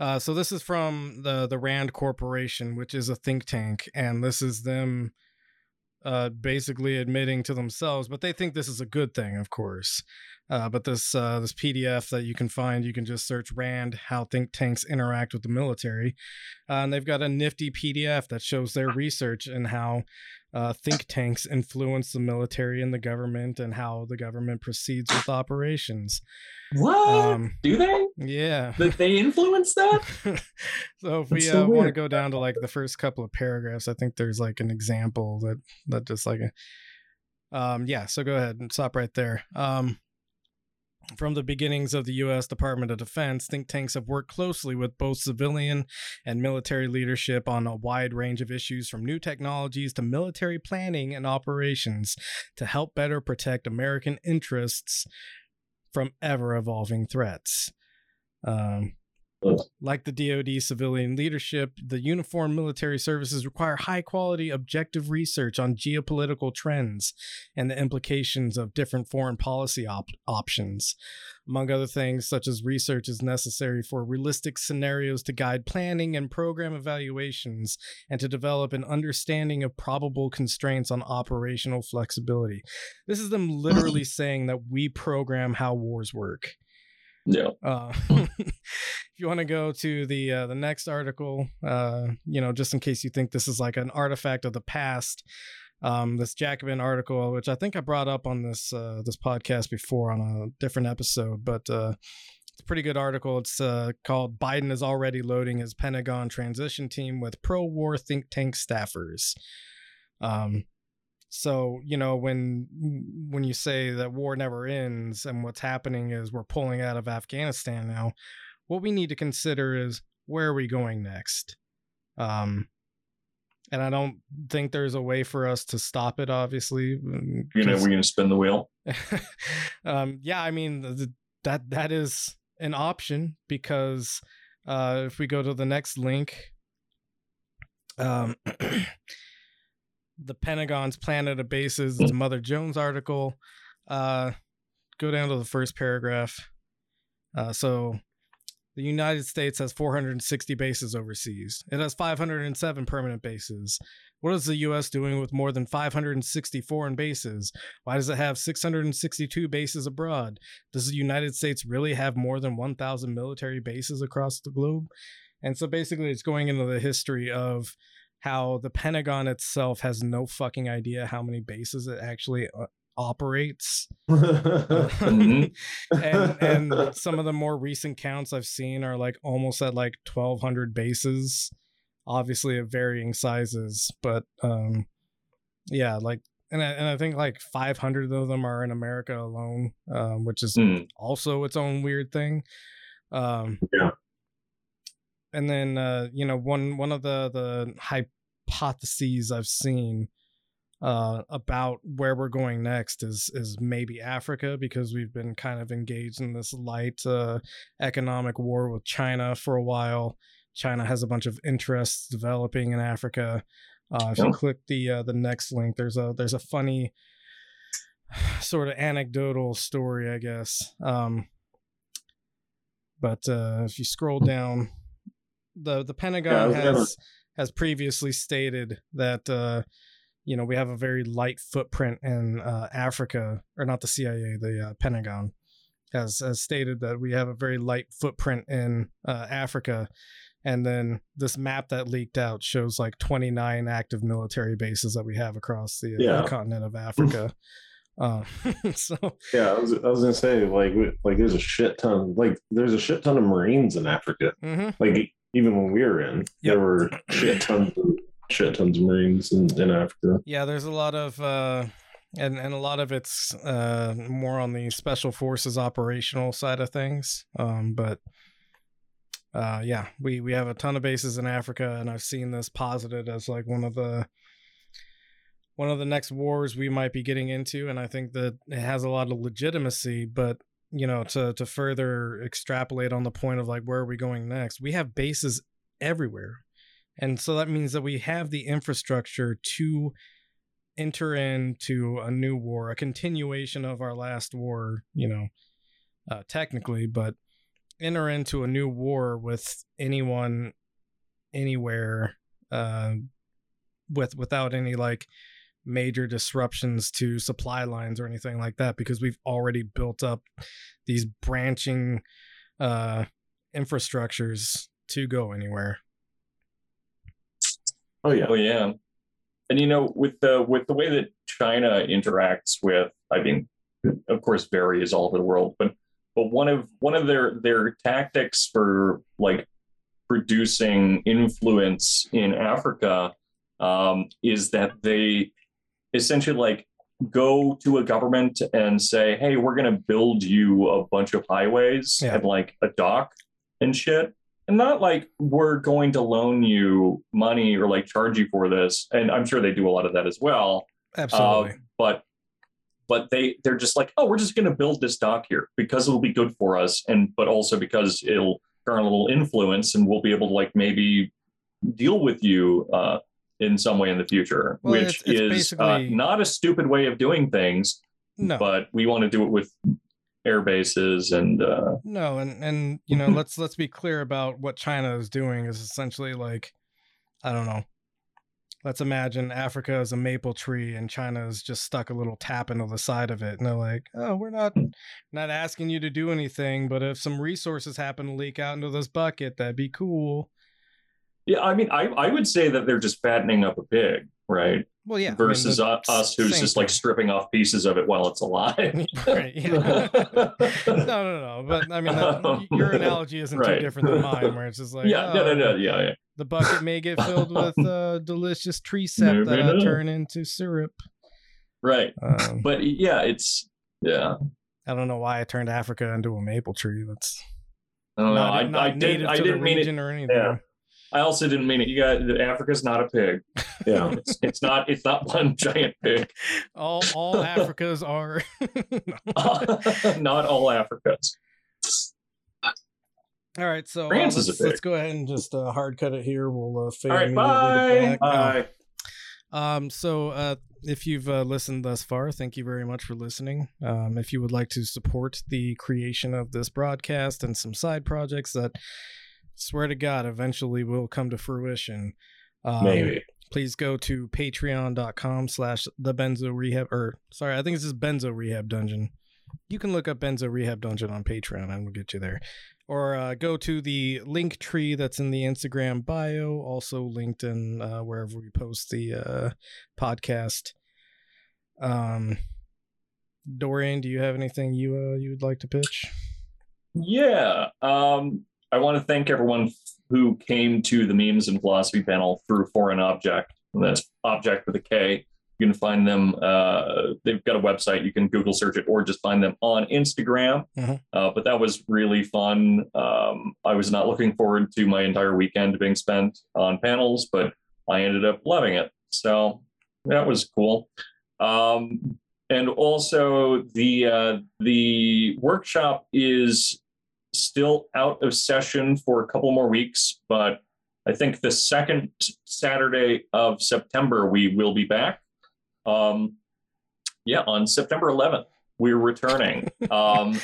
uh, so this is from the the Rand Corporation, which is a think tank, and this is them uh, basically admitting to themselves, but they think this is a good thing, of course. Uh, but this uh, this PDF that you can find, you can just search RAND how think tanks interact with the military, uh, and they've got a nifty PDF that shows their research and how uh, think tanks influence the military and the government and how the government proceeds with operations. What Um, do they? yeah. That they influence that? so if we so uh, want to go down to like the first couple of paragraphs, I think there's like an example that that just like a, um yeah. So go ahead and stop right there. Um, from the beginnings of the U.S. Department of Defense, think tanks have worked closely with both civilian and military leadership on a wide range of issues from new technologies to military planning and operations to help better protect American interests from ever evolving threats. Um, like the DoD civilian leadership, the uniformed military services require high quality, objective research on geopolitical trends and the implications of different foreign policy op- options. Among other things, such as research is necessary for realistic scenarios to guide planning and program evaluations and to develop an understanding of probable constraints on operational flexibility. This is them literally saying that we program how wars work. Yeah. Uh, if you want to go to the uh, the next article, uh, you know, just in case you think this is like an artifact of the past, um, this Jacobin article, which I think I brought up on this uh, this podcast before on a different episode, but uh, it's a pretty good article. It's uh, called "Biden is already loading his Pentagon transition team with pro-war think tank staffers." Um, so you know when when you say that war never ends and what's happening is we're pulling out of Afghanistan now, what we need to consider is where are we going next? Um, and I don't think there's a way for us to stop it. Obviously, mm, You know, we're going to spin the wheel. um, yeah, I mean th- th- that that is an option because uh, if we go to the next link, um, the Pentagon's Planet of Bases, it's a Mother Jones article. Uh, go down to the first paragraph. Uh, so the United States has 460 bases overseas. It has 507 permanent bases. What is the U.S. doing with more than 560 foreign bases? Why does it have 662 bases abroad? Does the United States really have more than 1,000 military bases across the globe? And so basically, it's going into the history of how the Pentagon itself has no fucking idea how many bases it actually uh, operates. Mhm. and and some of the more recent counts I've seen are like almost at like 1200 bases obviously of varying sizes but um yeah like and I, and I think like 500 of them are in America alone um which is Hmm. also its own weird thing um Yeah. and then uh you know one one of the the hypotheses I've seen uh, about where we're going next is is maybe Africa because we've been kind of engaged in this light uh, economic war with China for a while. China has a bunch of interests developing in Africa. Uh, if you Yeah. click the uh, the next link, there's a there's a funny sort of anecdotal story, I guess. Um, but uh, if you scroll down, the the Yeah, Pentagon gonna- has has previously stated that uh, you know we have a very light footprint in uh, Africa, or not the CIA, the uh, Pentagon has has stated that we have a very light footprint in uh, Africa. And then this map that leaked out shows like 29 active military bases that we have across the, uh, Yeah. continent of Africa. uh, so yeah, I was, I was gonna say like we- like there's a shit ton like there's a shit ton of Marines in Africa. mhm. Like even when we were in, Yep. there were shit tons of shit tons of Marines in, in Africa. Yeah, there's a lot of uh and and a lot of it's uh more on the special forces operational side of things. Um but uh yeah, we we have a ton of bases in Africa and I've seen this posited as like one of the one of the next wars we might be getting into and I think that it has a lot of legitimacy, but you know, to to further extrapolate on the point of like where are we going next? We have bases everywhere. And so that means that we have the infrastructure to enter into a new war, a continuation of our last war, you know, uh, technically, but enter into a new war with anyone, anywhere, uh, with without any like major disruptions to supply lines or anything like that because we've already built up these branching uh infrastructures to go anywhere. Oh yeah. Oh yeah, and you know, with the with the way that China interacts with, I mean, of course, varies all over the world, but but one of one of their their tactics for like producing influence in Africa um, is that they essentially like go to a government and say, "Hey, we're going to build you a bunch of highways Yeah. and like a dock and shit." And not like we're going to loan you money or like charge you for this. And I'm sure they do a lot of that as well. Absolutely. Uh, but but they they're just like, oh, we're just going to build this dock here because it'll be good for us, and but also because it'll garner a little influence, and we'll be able to like maybe deal with you uh, in some way in the future, Well, which it's- it's is uh, not a stupid way of doing things, no. but we want to do it with air bases and uh, No, and and you know, let's let's be clear about what China is doing is essentially like I don't know. Let's imagine Africa is a maple tree and China is just stuck a little tap into the side of it. And they're like, "Oh, we're not not asking you to do anything, but if some resources happen to leak out into this bucket, that'd be cool." Yeah. I mean, I I would say that they're just fattening up a pig, right? Well, yeah. I mean, Versus us, who's just like thing. stripping off pieces of it while it's alive. right, yeah. no, no, no. But I mean, that, your analogy isn't too different than mine, where it's just like, yeah, no, no, oh, no, yeah, yeah. The bucket may get filled with uh, delicious tree sap that I turn into syrup. right. Um, But yeah, it's yeah. I don't know why I turned Africa into a maple tree. That's I don't know. not, I, not I did, I didn't mean it. region or anything. Yeah. I also didn't mean it. You got Africa's not a pig. Yeah. It's, it's not. It's not one giant pig. All all Africas are. not all Africas. all right, so uh, France is a let's, let's go ahead and just uh, hard cut it here. We'll uh, fade All right. immediately Bye. black. Bye. Um, so uh, if you've uh, listened thus far, thank you very much for listening. Um, if you would like to support the creation of this broadcast and some side projects that, swear to God, eventually will come to fruition, um, Maybe. please go to patreon.com slash the benzo rehab or sorry i think this is benzo rehab dungeon you can look up benzo rehab dungeon on patreon and we'll get you there or uh, go to the link tree that's in the instagram bio also linked in uh, wherever we post the uh, podcast um dorian do you have anything you uh, you would like to pitch Yeah. Um, I want to thank everyone who came to the memes and philosophy panel through Foreign Objekt. And that's Objekt with a K. You can find them. Uh, they've got a website. You can Google search it or just find them on Instagram. Mhm. Uh, but that was really fun. Um, I was not looking forward to my entire weekend being spent on panels, but I ended up loving it. So that was cool. Um, and also the uh, the workshop is still out of session for a couple more weeks, but I think the second Saturday of September we will be back. Um, yeah, on September 11th we're returning, um,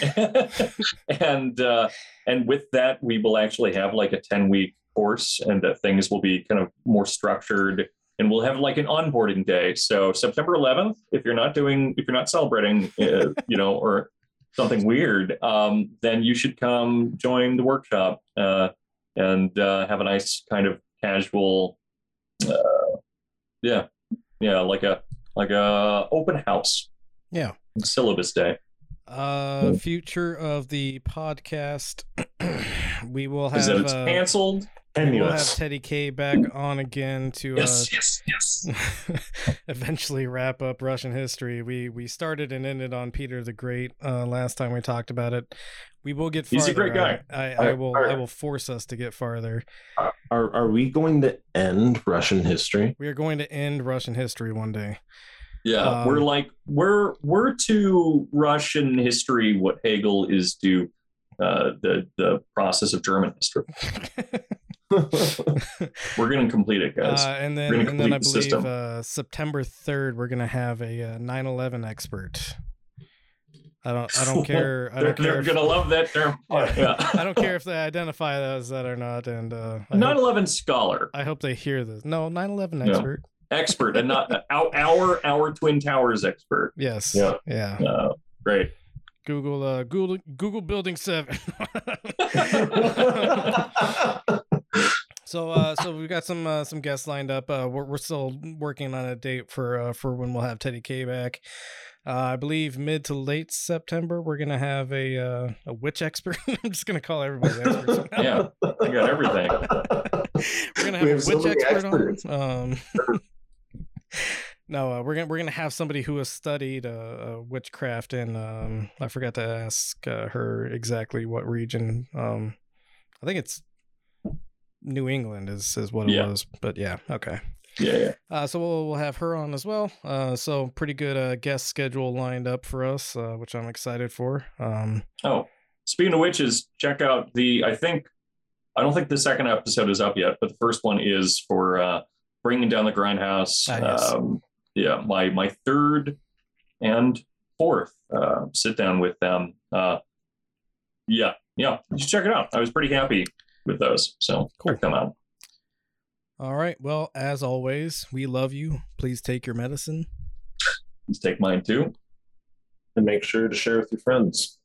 and uh, and with that we will actually have like a 10 week course, and that things will be kind of more structured. And we'll have like an onboarding day. So September 11th, if you're not doing, if you're not celebrating, uh, you know, or something weird, um, then you should come join the workshop uh, and uh, have a nice kind of casual, uh, yeah, yeah, like a like a open house yeah syllabus day. uh future of the podcast we will have Is that it's uh, canceled? We will have teddy k back on again to uh, Yes, yes, yes. eventually wrap up Russian history. We we started and ended on Peter the Great uh, last time we talked about it. We will get farther. He's a great guy. I, I, I Are- will I will force us to get farther. Are are we going to end Russian history? We are going to end Russian history one day. Yeah, Um, we're like we're we're to Russian history what Hegel is to uh, the the process of German history. We're gonna complete it, guys. uh, and then and then I believe uh, September third we're gonna have a uh, 9/11 expert. I don't I don't care. I they're don't care. they're if- gonna love that term. Yeah. I don't care if they identify as that or not. And uh, 9/11 scholar. I hope they hear this. No, 9/11 Yeah. expert. expert, and not our our, our Twin Towers expert. Yes. Yeah. Yeah. Uh, great. Google uh Google Google Building 7. So uh so we've got some uh, some guests lined up. Uh we're, we're still working on a date for uh for when we'll have Teddy K back. Uh, I believe mid to late September we're gonna have a uh, a witch expert. I'm just gonna call everybody experts. Yeah, I got everything. we're gonna have, We have so witch many expert experts. on. Um, no, uh, we're gonna we're gonna have somebody who has studied uh, uh, witchcraft, and um, I forgot to ask uh, her exactly what region. Um, I think it's New England is is what it Yeah. was, but yeah, okay. Yeah, yeah. Uh, so we'll, we'll have her on as well. Uh, so pretty good uh, guest schedule lined up for us, uh, which I'm excited for. Um, Oh, speaking of witches, check out the. I think I don't think the second episode is up yet, but the first one is for uh, bringing down the grindhouse. Ah, yes. um, yeah, my my third and fourth uh, sit down with them. Uh, yeah, yeah, you should check it out. I was pretty happy with those, so Cool. check them out. all right. Well, as always, we love you. Please take your medicine. Let's take mine too. and make sure to share with your friends.